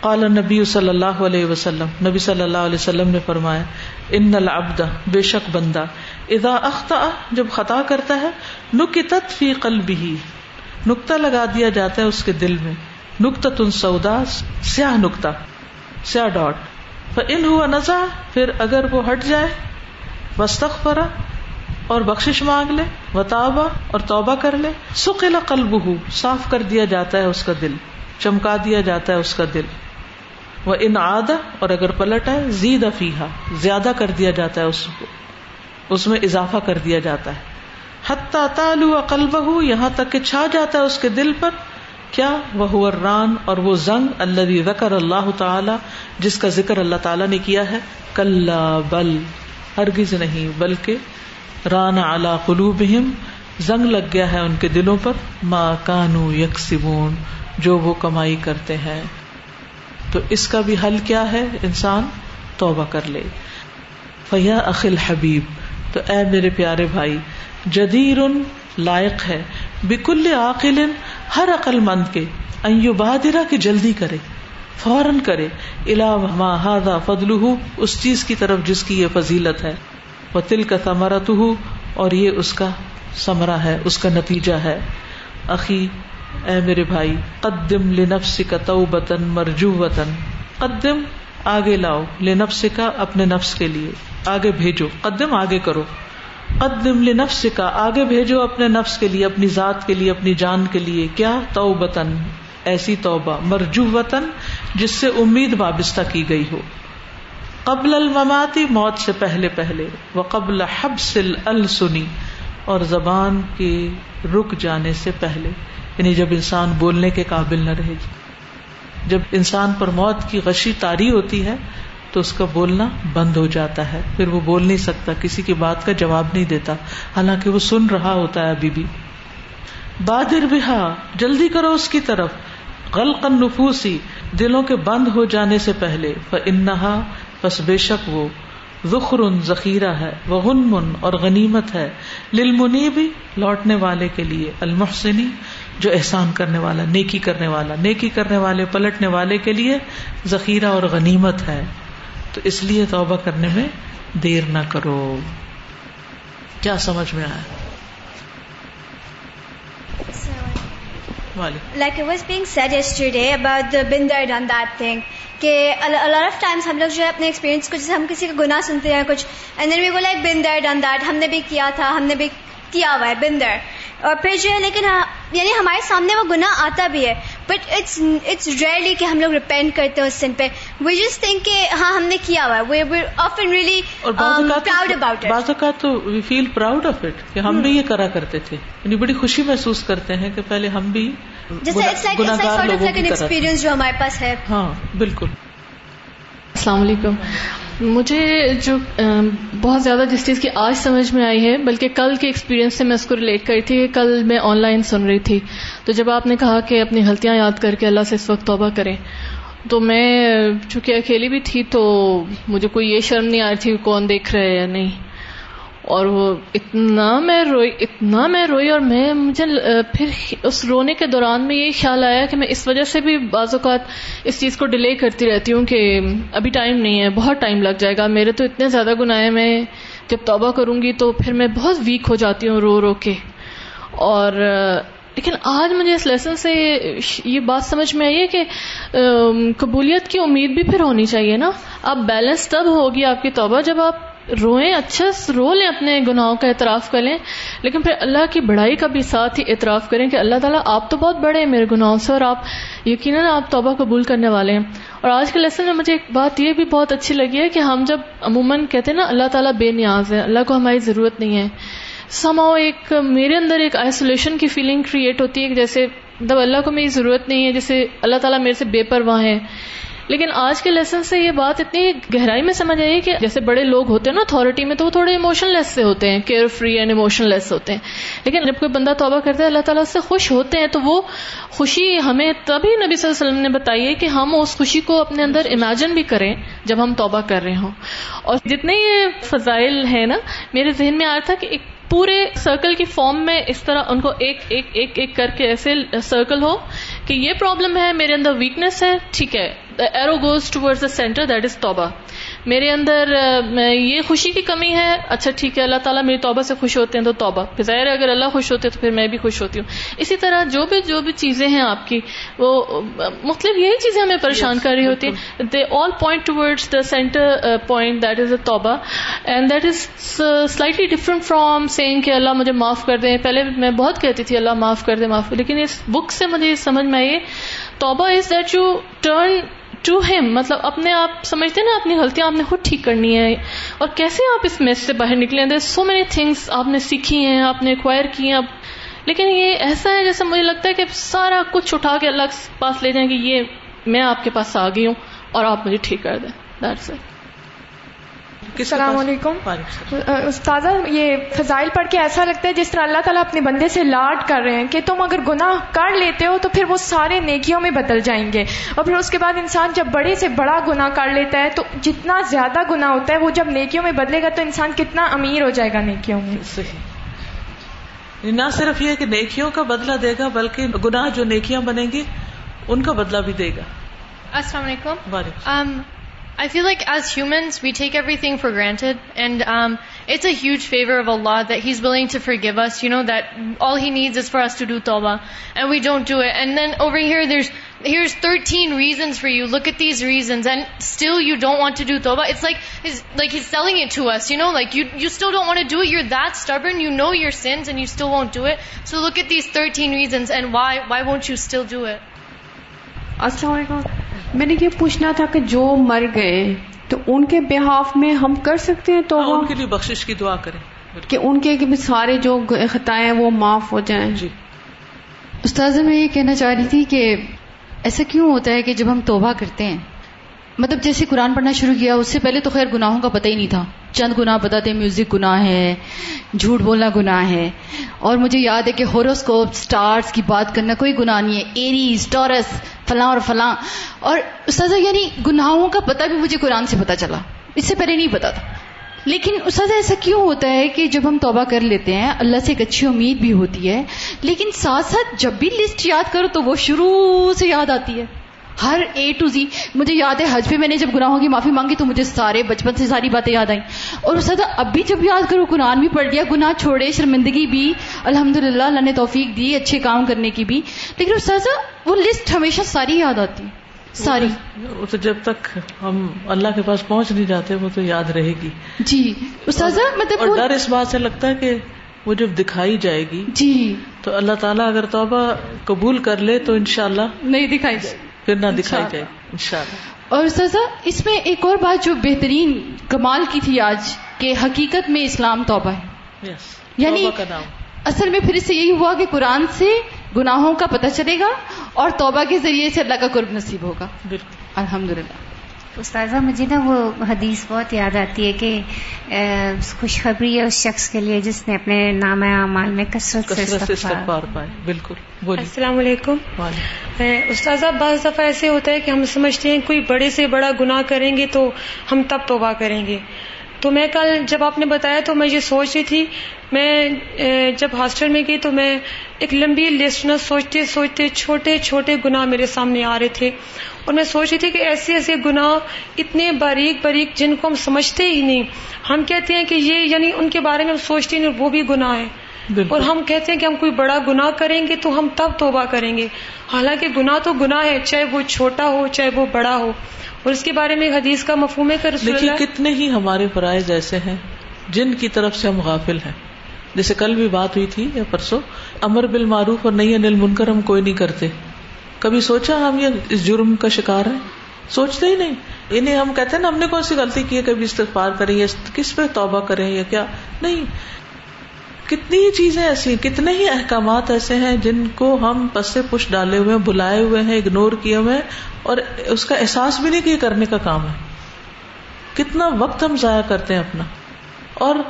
قال نبی صلی اللہ علیہ وسلم نبی صلی اللہ علیہ وسلم نے فرمایا ان العبد بے شک بندہ اذا اخت جب خطا کرتا ہے نکتت فی قلبه نقطہ لگا دیا جاتا ہے اس کے دل میں نقطہ تن سودا سیاہ نکتا سیاہ ڈاٹ ان ہوا نزا پھر اگر وہ ہٹ جائے وسطخ پرا اور بخش مانگ لے وتابا اور توبہ کر لے قلب ہو صاف کر دیا جاتا ہے اس کا دل چمکا دیا جاتا ہے اس کا دل وہ ان آدھا اور اگر پلٹ ہے زید افیحا زیادہ کر دیا جاتا ہے اس کو اس میں اضافہ کر دیا جاتا ہے حتہ تالو کلبہ یہاں تک کہ چھا جاتا ہے اس کے دل پر کیا وہ ران اور وہ زنگ اللہ اللہ تعالی جس کا ذکر اللہ تعالیٰ نے کیا ہے کل بل ہرگز نہیں بلکہ ران زنگ لگ گیا ہے ان کے دلوں پر ما کانو یکسبون جو وہ کمائی کرتے ہیں تو اس کا بھی حل کیا ہے انسان توبہ کر لے فیا اخل حبیب تو اے میرے پیارے بھائی جدیر لائق ہے بکل عقل ہر عقل مند کے ایو کی جلدی کرے فوراً کرے الا اس چیز کی طرف جس کی یہ فضیلت ہے فضیلتمر اور یہ اس کا ثمرہ ہے اس کا نتیجہ ہے اے میرے بھائی قدم لنفس کا تو بتن مرجو وطن قدم آگے لاؤ لنفس کا اپنے نفس کے لیے آگے بھیجو قدم آگے کرو قدم کا آگے بھیجو اپنے نفس کے لیے اپنی ذات کے لیے اپنی جان کے لیے کیا تو ایسی توبہ مرجو وطن جس سے امید وابستہ کی گئی ہو قبل المماتی موت سے پہلے پہلے وہ قبل حب اور زبان کے رک جانے سے پہلے یعنی جب انسان بولنے کے قابل نہ رہے جب انسان پر موت کی غشی تاری ہوتی ہے تو اس کا بولنا بند ہو جاتا ہے پھر وہ بول نہیں سکتا کسی کی بات کا جواب نہیں دیتا حالانکہ وہ سن رہا ہوتا ہے ابھی بھی بادر بہا جلدی کرو اس کی طرف غل قند نفوسی دلوں کے بند ہو جانے سے پہلے بے شک وہ ذخر ذخیرہ ہے وہ ہن من اور غنیمت ہے للمنی بھی لوٹنے والے کے لیے المحسنی جو احسان کرنے والا نیکی کرنے والا نیکی کرنے والے پلٹنے والے کے لیے ذخیرہ اور غنیمت ہے تو اس لیے توبہ کرنے میں دیر نہ کرو کیا سمجھ میں آیا
like was being said yesterday about been there done that thing کہ الار آف ٹائمس ہم لوگ جو ہے اپنے ایکسپیرینس کو جیسے ہم کسی کا گناہ سنتے ہیں کچھ and we go like been there done that ہم نے بھی کیا تھا ہم نے بھی کیا ہوا ہے بندر اور پھر جو ہے لیکن ہاں، یعنی ہمارے سامنے وہ گناہ آتا بھی ہے بٹ اٹس اٹس ریئرلی کہ ہم لوگ ریپینڈ کرتے ہیں اس سن پہ وی جس تھنک کہ ہاں ہم نے کیا ہوا ہے we often really proud about
بعض اوقات تو we feel proud of it کہ ہم بھی یہ hmm. کرا کرتے تھے یعنی بڑی خوشی محسوس کرتے ہیں کہ پہلے ہم بھی
ایکسپیرینس جو ہمارے پاس ہے
ہاں بالکل
السلام علیکم مجھے جو بہت زیادہ جس چیز کی آج سمجھ میں آئی ہے بلکہ کل کے ایکسپیرینس سے میں اس کو ریلیٹ کری تھی کہ کل میں آن لائن سن رہی تھی تو جب آپ نے کہا کہ اپنی غلطیاں یاد کر کے اللہ سے اس وقت توبہ کریں تو میں چونکہ اکیلی بھی تھی تو مجھے کوئی یہ شرم نہیں آ رہی تھی کون دیکھ رہے یا نہیں اور وہ اتنا میں روئی اتنا میں روئی اور میں مجھے پھر اس رونے کے دوران میں یہ خیال آیا کہ میں اس وجہ سے بھی بعض اوقات اس چیز کو ڈیلے کرتی رہتی ہوں کہ ابھی ٹائم نہیں ہے بہت ٹائم لگ جائے گا میرے تو اتنے زیادہ گناہ ہیں میں جب توبہ کروں گی تو پھر میں بہت ویک ہو جاتی ہوں رو رو کے اور لیکن آج مجھے اس لیسن سے یہ بات سمجھ میں آئی ہے کہ قبولیت کی امید بھی پھر ہونی چاہیے نا اب بیلنس تب ہوگی آپ کی توبہ جب آپ روئیں اچھا رو لیں اپنے گناہوں کا اعتراف کر لیں لیکن پھر اللہ کی بڑائی کا بھی ساتھ ہی اعتراف کریں کہ اللہ تعالیٰ آپ تو بہت بڑے ہیں میرے گناہوں سے اور آپ یقیناً آپ توبہ قبول کرنے والے ہیں اور آج کے لیسن میں مجھے ایک بات یہ بھی بہت اچھی لگی ہے کہ ہم جب عموماً کہتے ہیں نا اللہ تعالیٰ بے نیاز ہے اللہ کو ہماری ضرورت نہیں ہے آؤ ایک میرے اندر ایک آئسولیشن کی فیلنگ کریٹ ہوتی ہے جیسے مطلب اللہ کو میری ضرورت نہیں ہے جیسے اللہ تعالیٰ میرے سے بے پرواہ ہے لیکن آج کے لیسن سے یہ بات اتنی گہرائی میں سمجھ آئی کہ جیسے بڑے لوگ ہوتے ہیں نا اتھارٹی میں تو وہ تھوڑے اموشن لیس سے ہوتے ہیں carefree and emotionless ہوتے ہیں لیکن جب کوئی بندہ توبہ کرتا ہے اللہ تعالیٰ سے خوش ہوتے ہیں تو وہ خوشی ہمیں تبھی نبی صلی اللہ علیہ وسلم نے بتائی ہے کہ ہم اس خوشی کو اپنے اندر امیجن بھی کریں جب ہم توبہ کر رہے ہوں اور جتنے یہ فضائل ہیں نا میرے ذہن میں آیا تھا کہ ایک پورے سرکل کی فارم میں اس طرح ان کو ایک ایک ایک ایک کر کے ایسے سرکل ہو کہ یہ پرابلم ہے میرے اندر ویکنیس ہے ٹھیک ہے arrow goes towards the centre that is توبا میرے اندر یہ خوشی کی کمی ہے اچھا ٹھیک ہے اللہ تعالیٰ میری توبہ سے خوش ہوتے ہیں تو توبہ ظاہر اگر اللہ خوش ہوتے تو پھر میں بھی خوش ہوتی ہوں اسی طرح جو بھی جو بھی چیزیں ہیں آپ کی وہ مختلف یہی چیزیں ہمیں پریشان کر رہی ہوتی ہیں they all point the centre point that is a توبہ and that is slightly different from saying کہ اللہ مجھے معاف کر دیں پہلے میں بہت کہتی تھی اللہ معاف کر دیں معاف کر لیکن اس بک سے مجھے سمجھ میں آئیے توبہ از دیٹ یو ٹرن مطلب اپنے آپ سمجھتے ہیں نا اپنی غلطیاں آپ نے خود ٹھیک کرنی ہے اور کیسے آپ اس میز سے باہر نکلیں دے سو مینی تھنگس آپ نے سیکھی ہیں آپ نے ایکوائر کی ہیں لیکن یہ ایسا ہے جیسے مجھے لگتا ہے کہ سارا کچھ اٹھا کے الگ پاس لے جائیں کہ یہ میں آپ کے پاس آ گئی ہوں اور آپ مجھے ٹھیک کر دیں دیٹس اٹ
السلام علیکم استاذہ یہ فضائل پڑھ کے ایسا لگتا ہے جس طرح اللہ تعالیٰ اپنے بندے سے لاٹ کر رہے ہیں کہ تم اگر گناہ کر لیتے ہو تو پھر وہ سارے نیکیوں میں بدل جائیں گے اور پھر اس کے بعد انسان جب بڑے سے بڑا گناہ کر لیتا ہے تو جتنا زیادہ گناہ ہوتا ہے وہ جب نیکیوں میں بدلے گا تو انسان کتنا امیر ہو جائے گا نیکیوں میں
نہ صرف یہ کہ نیکیوں کا بدلہ دے گا بلکہ گناہ جو نیکیاں بنے گی ان کا بدلہ بھی دے گا
السلام علیکم
وعلیکم
I feel like as humans, we take everything for granted. And um, it's a huge favor of Allah that He's willing to forgive us. You know, that all He needs is for us to do tawbah. And we don't do it. And then over here, here's 13 reasons for you. Look at these reasons. And still you don't want to do tawbah. It's like He's selling it to us. You know, like you still don't want to do it. You're that stubborn. You know your sins and you still won't do it. So look at these 13 reasons and why won't you still do it?
Assalamualaikum. میں نے یہ پوچھنا تھا کہ جو مر گئے تو ان کے بحاف میں ہم کر سکتے ہیں تو ہاں،
ان کے لیے بخش کی دعا کریں
کہ ان کے سارے جو خطائیں ہیں وہ معاف ہو جائیں
جی
استاذ میں یہ کہنا چاہ رہی تھی کہ ایسا کیوں ہوتا ہے کہ جب ہم توبہ کرتے ہیں مطلب جیسے قرآن پڑھنا شروع کیا اس سے پہلے تو خیر گناہوں کا پتہ ہی نہیں تھا چند گناہ پتہ تھے میوزک گناہ ہے جھوٹ بولنا گناہ ہے اور مجھے یاد ہے کہ ہوروسکوپ سٹارز کی بات کرنا کوئی گناہ نہیں ہے ایریز ٹورس فلاں اور فلاں اور اساتذہ یعنی گناہوں کا پتہ بھی مجھے قرآن سے پتا چلا اس سے پہلے نہیں پتا تھا لیکن اساتذہ ایسا کیوں ہوتا ہے کہ جب ہم توبہ کر لیتے ہیں اللہ سے ایک اچھی امید بھی ہوتی ہے لیکن ساتھ ساتھ جب بھی لسٹ یاد کرو تو وہ شروع سے یاد آتی ہے ہر اے ٹو زی مجھے یاد ہے حج پہ میں نے جب گناہوں کی معافی مانگی تو مجھے سارے بچپن سے ساری باتیں یاد آئیں اور اب ابھی جب یاد کرو قرآن بھی پڑھ لیا گناہ چھوڑے شرمندگی بھی الحمد للہ اللہ نے توفیق دی اچھے کام کرنے کی بھی لیکن استاذہ وہ لسٹ ہمیشہ ساری یاد آتی ساری
جب تک ہم اللہ کے پاس پہنچ نہیں جاتے وہ تو یاد رہے گی
جی استاذہ
مطلب ڈر اس بات سے لگتا ہے کہ وہ جب دکھائی جائے گی
جی
تو اللہ تعالیٰ اگر توبہ قبول کر لے تو انشاءاللہ
نہیں دکھائی جائے
پھر نہ دکھائی جائے ان شاء اللہ
اور سزا اس میں ایک اور بات جو بہترین کمال کی تھی آج کہ حقیقت میں اسلام توبہ ہے یعنی اصل میں پھر اس سے یہی ہوا کہ قرآن سے گناہوں کا پتہ چلے گا اور توبہ کے ذریعے سے اللہ کا قرب نصیب ہوگا
بالکل
الحمد للہ
استاذہ مجھے نا وہ حدیث بہت یاد آتی ہے کہ خوشخبری ہے اس شخص کے لیے جس نے اپنے نام اعمال میں کثرت
سے استغفار پائے بالکل
السلام علیکم استاذہ بعض دفعہ ایسے ہوتا ہے کہ ہم سمجھتے ہیں کوئی بڑے سے بڑا گناہ کریں گے تو ہم تب توبہ کریں گے تو میں کل جب آپ نے بتایا تو میں یہ سوچ رہی تھی میں جب ہاسٹل میں گئی تو میں ایک لمبی لسٹ نہ سوچتے سوچتے چھوٹے چھوٹے گنا میرے سامنے آ رہے تھے اور میں سوچ رہی تھی کہ ایسے ایسے گنا اتنے باریک باریک جن کو ہم سمجھتے ہی نہیں ہم کہتے ہیں کہ یہ یعنی ان کے بارے میں ہم سوچتے نہیں وہ بھی گناہ ہیں اور ہم کہتے ہیں کہ ہم کوئی بڑا گنا کریں گے تو ہم تب توبہ کریں گے حالانکہ گنا تو گنا ہے چاہے وہ چھوٹا ہو چاہے وہ بڑا ہو اور اس کے بارے میں حدیث کا مفہوم کر
دیکھیے کتنے ہی ہمارے فرائض ایسے ہیں جن کی طرف سے ہم غافل ہیں جیسے کل بھی بات ہوئی تھی یا پرسوں امر بالمعروف معروف اور نہیں انل من کر ہم کوئی نہیں کرتے کبھی سوچا ہم یہ اس جرم کا شکار ہے سوچتے ہی نہیں انہیں ہم کہتے ہیں نا ہم نے کون سی غلطی کی ہے کبھی استفار یا کس پہ توبہ کریں یا کیا نہیں کتنی ہی چیزیں ایسی ہیں کتنے ہی احکامات ایسے ہیں جن کو ہم پس سے پش ڈالے ہوئے ہیں بلائے ہوئے ہیں اگنور کیے ہوئے ہیں اور اس کا احساس بھی نہیں کہ یہ کرنے کا کام ہے کتنا وقت ہم ضائع کرتے ہیں اپنا اور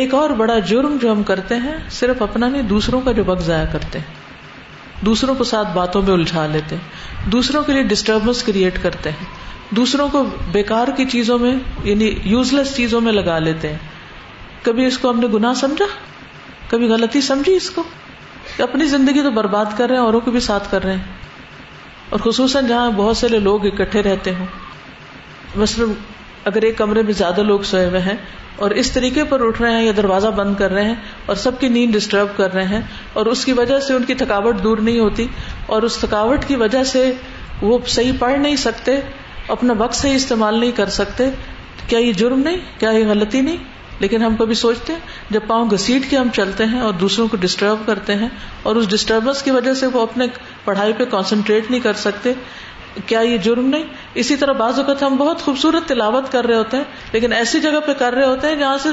ایک اور بڑا جرم جو ہم کرتے ہیں صرف اپنا نہیں دوسروں کا جو وقت ضائع کرتے ہیں دوسروں کو ساتھ باتوں میں الجھا لیتے ہیں دوسروں کے لیے ڈسٹربنس کریٹ کرتے ہیں دوسروں کو بیکار کی چیزوں میں یعنی یوز لیس چیزوں میں لگا لیتے ہیں کبھی اس کو ہم نے گناہ سمجھا کبھی غلطی سمجھی اس کو کہ اپنی زندگی تو برباد کر رہے ہیں اوروں کو بھی ساتھ کر رہے ہیں اور خصوصاً جہاں بہت سارے لوگ اکٹھے رہتے ہوں مثلاً اگر ایک کمرے میں زیادہ لوگ سوئے ہوئے ہیں اور اس طریقے پر اٹھ رہے ہیں یا دروازہ بند کر رہے ہیں اور سب کی نیند ڈسٹرب کر رہے ہیں اور اس کی وجہ سے ان کی تھکاوٹ دور نہیں ہوتی اور اس تھکاوٹ کی وجہ سے وہ صحیح پڑھ نہیں سکتے اپنا وقت صحیح استعمال نہیں کر سکتے کیا یہ جرم نہیں کیا یہ غلطی نہیں لیکن ہم کبھی سوچتے ہیں جب پاؤں گھسیٹ کے ہم چلتے ہیں اور دوسروں کو ڈسٹرب کرتے ہیں اور اس ڈسٹربنس کی وجہ سے وہ اپنے پڑھائی پہ کانسنٹریٹ نہیں کر سکتے کیا یہ جرم نہیں اسی طرح بعض اوقات ہم بہت خوبصورت تلاوت کر رہے ہوتے ہیں لیکن ایسی جگہ پہ کر رہے ہوتے ہیں جہاں سے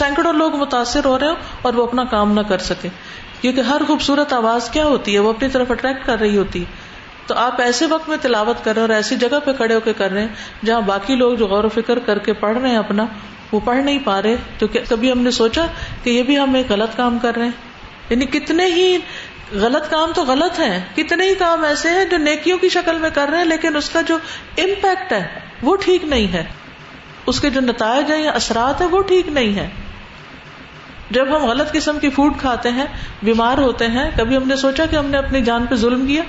سینکڑوں لوگ متاثر ہو رہے ہوں اور وہ اپنا کام نہ کر سکے کیونکہ ہر خوبصورت آواز کیا ہوتی ہے وہ اپنی طرف اٹریکٹ کر رہی ہوتی ہے تو آپ ایسے وقت میں تلاوت کر رہے ہیں اور ایسی جگہ پہ کھڑے ہو کے کر رہے ہیں جہاں باقی لوگ جو غور و فکر کر کے پڑھ رہے ہیں اپنا وہ پڑھ نہیں پا رہے تو کبھی ہم نے سوچا کہ یہ بھی ہم ایک غلط کام کر رہے ہیں یعنی کتنے ہی غلط کام تو غلط ہیں کتنے ہی کام ایسے ہیں جو نیکیوں کی شکل میں کر رہے ہیں لیکن اس کا جو امپیکٹ ہے وہ ٹھیک نہیں ہے اس کے جو نتائج ہیں یا اثرات ہیں وہ ٹھیک نہیں ہے جب ہم غلط قسم کی فوڈ کھاتے ہیں بیمار ہوتے ہیں کبھی ہم نے سوچا کہ ہم نے اپنی جان پہ ظلم کیا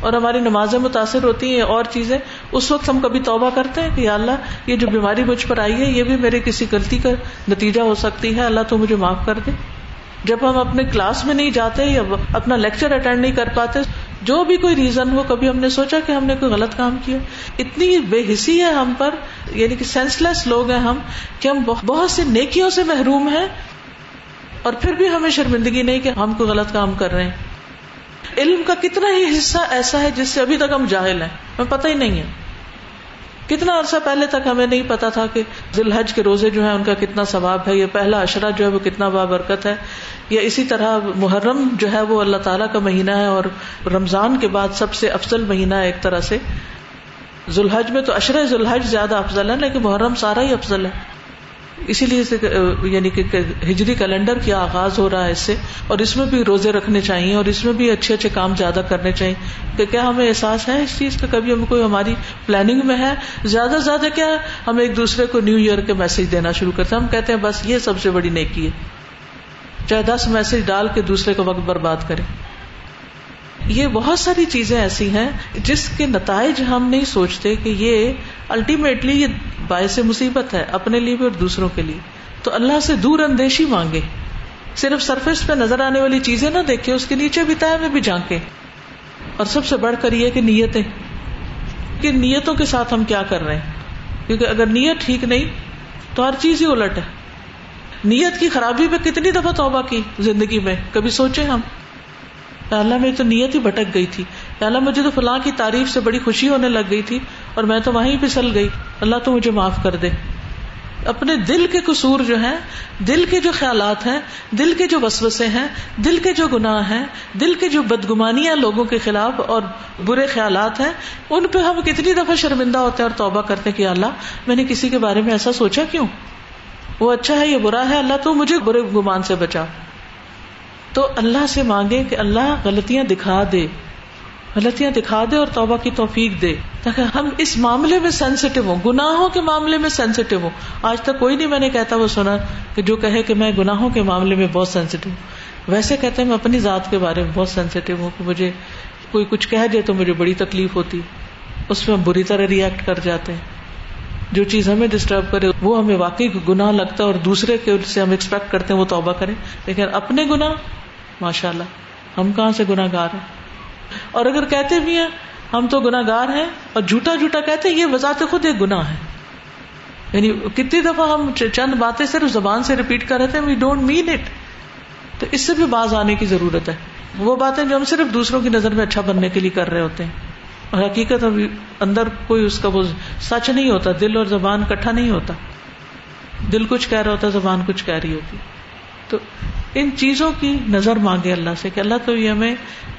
اور ہماری نمازیں متاثر ہوتی ہیں اور چیزیں اس وقت ہم کبھی توبہ کرتے ہیں کہ اللہ یہ جو بیماری مجھ پر آئی ہے یہ بھی میرے کسی غلطی کا نتیجہ ہو سکتی ہے اللہ تو مجھے معاف کر دے جب ہم اپنے کلاس میں نہیں جاتے یا اپنا لیکچر اٹینڈ نہیں کر پاتے جو بھی کوئی ریزن ہو کبھی ہم نے سوچا کہ ہم نے کوئی غلط کام کیا اتنی بے حسی ہے ہم پر یعنی کہ سینس لیس لوگ ہیں ہم کہ ہم بہت سے نیکیوں سے محروم ہیں اور پھر بھی ہمیں شرمندگی نہیں کہ ہم کوئی غلط کام کر رہے ہیں علم کا کتنا ہی حصہ ایسا ہے جس سے ابھی تک ہم جاہل ہیں ہمیں پتہ ہی نہیں ہے کتنا عرصہ پہلے تک ہمیں نہیں پتا تھا کہ الحج کے روزے جو ہیں ان کا کتنا ثواب ہے یا پہلا اشرا جو ہے وہ کتنا با برکت ہے یا اسی طرح محرم جو ہے وہ اللہ تعالیٰ کا مہینہ ہے اور رمضان کے بعد سب سے افضل مہینہ ہے ایک طرح سے ذوالحج میں تو اشر ذوالحج زیادہ افضل ہے لیکن محرم سارا ہی افضل ہے اسی لیے یعنی کہ ہجری کیلنڈر کیا آغاز ہو رہا ہے اس سے اور اس میں بھی روزے رکھنے چاہیے اور اس میں بھی اچھے اچھے کام زیادہ کرنے چاہیے کہ کیا ہمیں احساس ہے اس چیز کا کبھی ہمیں کوئی ہماری پلاننگ میں ہے زیادہ سے زیادہ کیا ہم ایک دوسرے کو نیو ایئر کے میسج دینا شروع کرتے ہیں ہم کہتے ہیں بس یہ سب سے بڑی نیکی ہے چاہے دس میسج ڈال کے دوسرے کا وقت برباد کریں یہ بہت ساری چیزیں ایسی ہیں جس کے نتائج ہم نہیں سوچتے کہ یہ الٹیمیٹلی یہ باعث مصیبت ہے اپنے لیے بھی اور دوسروں کے لیے تو اللہ سے دور اندیشی مانگے صرف سرفیس پہ نظر آنے والی چیزیں نہ دیکھے اس کے نیچے بھی میں بھی جھانکے اور سب سے بڑھ کر یہ کہ نیتیں کہ نیتوں کے ساتھ ہم کیا کر رہے ہیں کیونکہ اگر نیت ٹھیک نہیں تو ہر چیز ہی الٹ ہے نیت کی خرابی میں کتنی دفعہ توبہ کی زندگی میں کبھی سوچے ہم اللہ میری تو نیت ہی بھٹک گئی تھی اللہ مجھے تو فلاں کی تعریف سے بڑی خوشی ہونے لگ گئی تھی اور میں تو وہیں پھسل گئی اللہ تو مجھے معاف کر دے اپنے دل کے قصور جو ہیں دل کے جو خیالات ہیں دل کے جو وسوسے ہیں دل کے جو گناہ ہیں دل کے جو بدگمانیاں لوگوں کے خلاف اور برے خیالات ہیں ان پہ ہم کتنی دفعہ شرمندہ ہوتے ہیں اور توبہ کرتے ہیں کہ اللہ میں نے کسی کے بارے میں ایسا سوچا کیوں وہ اچھا ہے یہ برا ہے اللہ تو مجھے برے گمان سے بچا تو اللہ سے مانگے کہ اللہ غلطیاں دکھا دے غلطیاں دکھا دے اور توبہ کی توفیق دے تاکہ ہم اس معاملے میں سینسیٹیو ہوں گناہوں کے معاملے میں سینسیٹیو ہوں آج تک کوئی نہیں میں نے کہتا وہ سنا کہ جو کہے کہ میں گناہوں کے معاملے میں بہت سینسیٹیو ہوں ویسے کہتے ہیں میں اپنی ذات کے بارے میں بہت سینسیٹیو ہوں کہ مجھے کوئی کچھ کہہ دے تو مجھے بڑی تکلیف ہوتی اس میں ہم بری طرح ریئیکٹ کر جاتے ہیں جو چیز ہمیں ڈسٹرب کرے وہ ہمیں واقعی گناہ لگتا ہے اور دوسرے کے اس سے ہم ایکسپیکٹ کرتے ہیں وہ توبہ کریں لیکن اپنے گناہ ماشاء اللہ ہم کہاں سے گناہ گار ہیں اور اگر کہتے بھی ہیں ہم تو گناگار ہیں اور جھوٹا جھوٹا کہتے ہیں یہ وضاحت خود ایک گناہ ہے یعنی کتنی دفعہ ہم چند باتیں صرف زبان سے رپیٹ کر رہے تھے وی ڈونٹ مین اٹ تو اس سے بھی باز آنے کی ضرورت ہے وہ باتیں جو ہم صرف دوسروں کی نظر میں اچھا بننے کے لیے کر رہے ہوتے ہیں اور حقیقت ابھی اندر کوئی اس کا وہ سچ نہیں ہوتا دل اور زبان کٹھا نہیں ہوتا دل کچھ کہہ رہا ہوتا زبان کچھ کہہ رہی ہوتی تو ان چیزوں کی نظر مانگے اللہ سے کہ اللہ تو یہ ہمیں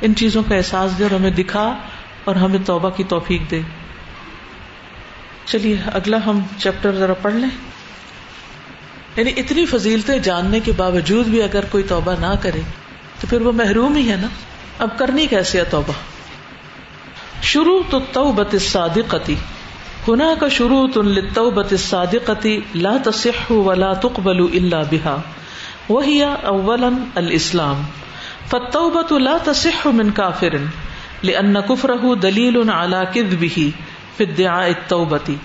ان چیزوں کا احساس دے اور ہمیں دکھا اور ہمیں توبہ کی توفیق دے چلیے اگلا ہم چیپٹر ذرا پڑھ لیں یعنی اتنی فضیلتیں جاننے کے باوجود بھی اگر کوئی توبہ نہ کرے تو پھر وہ محروم ہی ہے نا اب کرنی کیسے ہے توبہ شروع تو ہنا کا شروع صادقتی لا تصح ولا تقبل اللہ بہا وہی اول الاسلام فتوبۃ لا تصح من کافر لان کفره دلیل علی کذبه فی ادعاء التوبه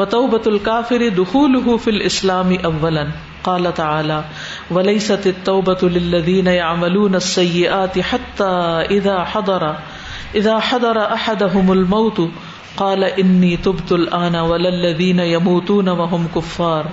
وتوبۃ الكافر دخوله فی الاسلام اولا قال تعالی وليست التوبۃ للذین يعملون السیئات حتى اذا حضر اذا حضر احدهم الموت قال انی تبت الان وللذین يموتون وهم کفار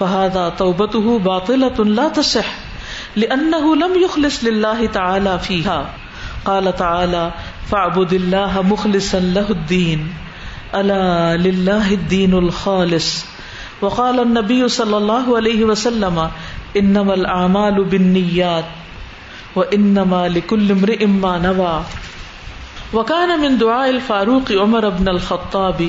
تصح لأنه لم يخلص لله لله تعالى تعالى فيها قال فاعبد الله الله مخلصا له الدين الدين ألا الخالص وقال النبي صلى عليه وسلم بالنيات لكل امرئ ما نوى وكان من دعاء الفاروق عمر بن الخطاب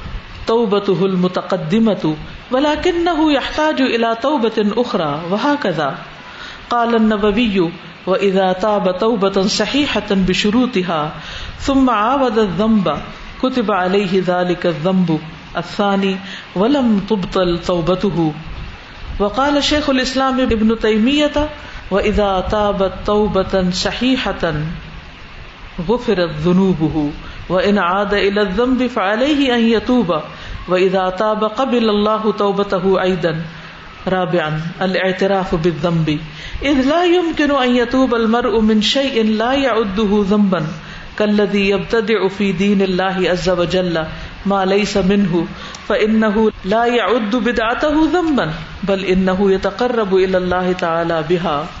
توبته المتقدمة ولكنه يحتاج إلى توبة أخرى وهكذا قال النبوي وإذا تاب توبة صحيحة بشروطها ثم عاود الذنب كتب عليه ذلك الذنب الثاني ولم تبطل توبته وقال شیخ الاسلام ابن تیمیت و اذا تابت توبتا صحیحتا غفرت ذنوبه و ان عاد الى الذنب فعليه ان يتوب و اذا تاب قبل الله توبته ايضا رابعا الاعتراف بالذنب اذ لا يمكن ان يتوب المرء من شيء لا يعده ذنبا كالذي يبتدع في دين الله عز وجل ما ليس منه فانه لا يعد بدعته ذنبا بل انه يتقرب الى الله تعالى بها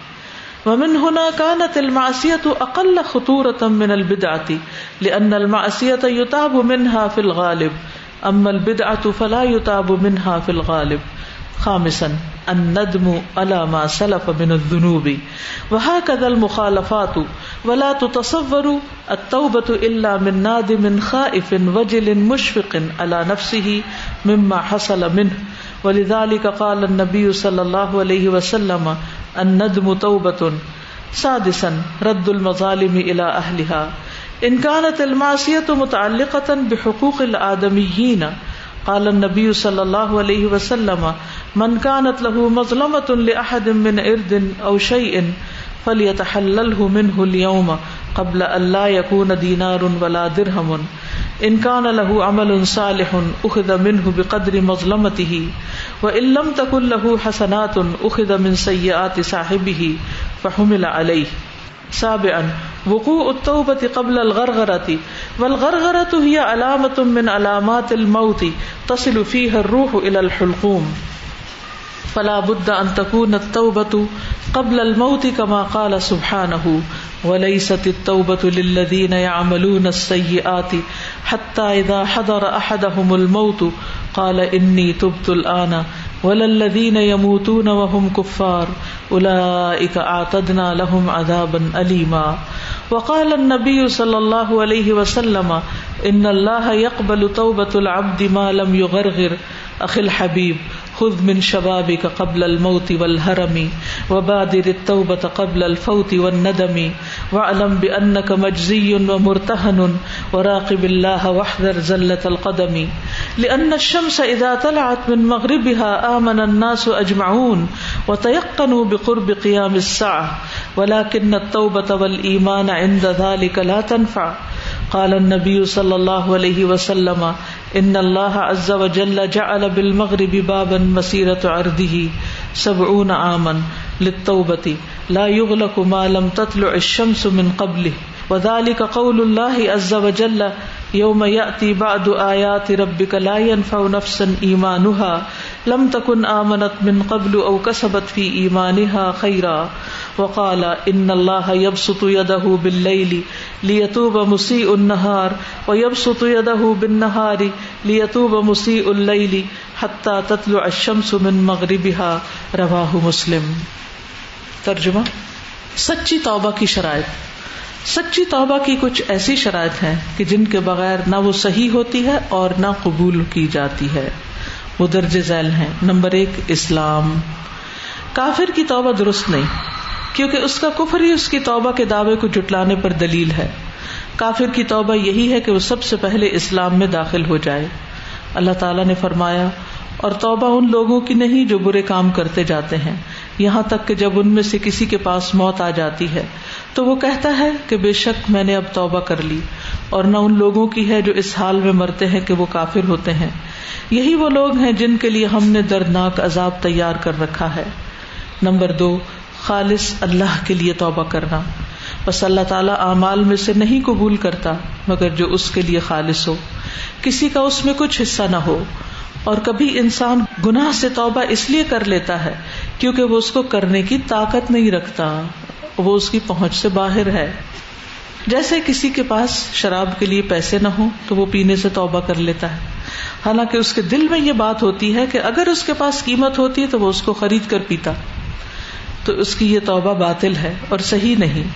ومن هنا كانت المعصية أقل خطورة من البدعة لأن المعصية يتاب منها في الغالب أما البدعة فلا يتاب منها في الغالب خامسا الندم على ما سلف من الذنوب وهكذا المخالفات ولا تتصور التوبة إلا من نادم خائف وجل مشفق على نفسه مما حصل منه ولذلك قال النبي صلى الله عليه وسلم الندم توبتن سادسن رد المظالم الى اہلها ان کانت المعصیت متعلقتا بحقوق الآدمیین قال النبی صلی اللہ علیہ وسلم من کانت له مظلمت لأحد من ارد او شیئ فلیتحلله منه اليوم قبل ان لا یکون دینار ولا درہمن انکان الح امل صالح اخد من بقدر مظلمتی ہی و علم تک الح حسنات اخد من سیات صاحب ہی فہم علیہ سابعا وقوع التوبة قبل الغرغرة والغرغرة هي علامة من علامات الموت تصل فيها الروح إلى الحلقوم فلا بد ان تكون التوبه قبل الموت كما قال سبحانه وليست التوبه للذين يعملون السيئات حتى اذا حضر احدهم الموت قال اني تبت الان وللذين يموتون وهم كفار اولئك اعتدنا لهم عذابا اليما وقال النبي صلى الله عليه وسلم ان الله يقبل توبه العبد ما لم يغرغر اخي الحبيب خذ من شبابك قبل الموت والهرم وبادر التوبة قبل الفوت والندم واعلم بأنك مجزي ومرتهن وراقب الله واحذر زلة القدم لأن الشمس إذا طلعت من مغربها آمن الناس أجمعون وتيقنوا بقرب قيام الساعة ولكن التوبة والإيمان عند ذلك لا تنفع قال کالنبی صلی اللہ علیہ عرضه سبعون عاما للتوبة لا يغلق ما لم تطلع الشمس من قبله وذلك قول الله الله عز وجل يوم يأتي بعد آيات ربك لا ينفع نفسا إيمانها إيمانها لم تكن آمنت من قبل أو كسبت في خيرا وقال إن يبسط يده يده بالليل ليتوب ليتوب مسيء مسيء النهار ويبسط بالنهار الليل حتى تطلع الشمس من مغربها رواه مسلم ترجمہ سچی توبہ کی شرائط سچی توبہ کی کچھ ایسی شرائط ہیں کہ جن کے بغیر نہ وہ صحیح ہوتی ہے اور نہ قبول کی جاتی ہے وہ درج ذیل ہیں نمبر ایک اسلام کافر کی توبہ درست نہیں کیونکہ اس کا کفر ہی اس کی توبہ کے دعوے کو جٹلانے پر دلیل ہے کافر کی توبہ یہی ہے کہ وہ سب سے پہلے اسلام میں داخل ہو جائے اللہ تعالیٰ نے فرمایا اور توبہ ان لوگوں کی نہیں جو برے کام کرتے جاتے ہیں یہاں تک کہ جب ان میں سے کسی کے پاس موت آ جاتی ہے تو وہ کہتا ہے کہ بے شک میں نے اب توبہ کر لی اور نہ ان لوگوں کی ہے جو اس حال میں مرتے ہیں کہ وہ کافر ہوتے ہیں یہی وہ لوگ ہیں جن کے لیے ہم نے دردناک عذاب تیار کر رکھا ہے نمبر دو خالص اللہ کے لیے توبہ کرنا بس اللہ تعالیٰ اعمال میں سے نہیں قبول کرتا مگر جو اس کے لیے خالص ہو کسی کا اس میں کچھ حصہ نہ ہو اور کبھی انسان گناہ سے توبہ اس لیے کر لیتا ہے کیونکہ وہ اس کو کرنے کی طاقت نہیں رکھتا وہ اس کی پہنچ سے باہر ہے جیسے کسی کے پاس شراب کے لیے پیسے نہ ہوں تو وہ پینے سے توبہ کر لیتا ہے حالانکہ اس کے دل میں یہ بات ہوتی ہے کہ اگر اس کے پاس قیمت ہوتی تو وہ اس کو خرید کر پیتا تو اس کی یہ توبہ باطل ہے اور صحیح نہیں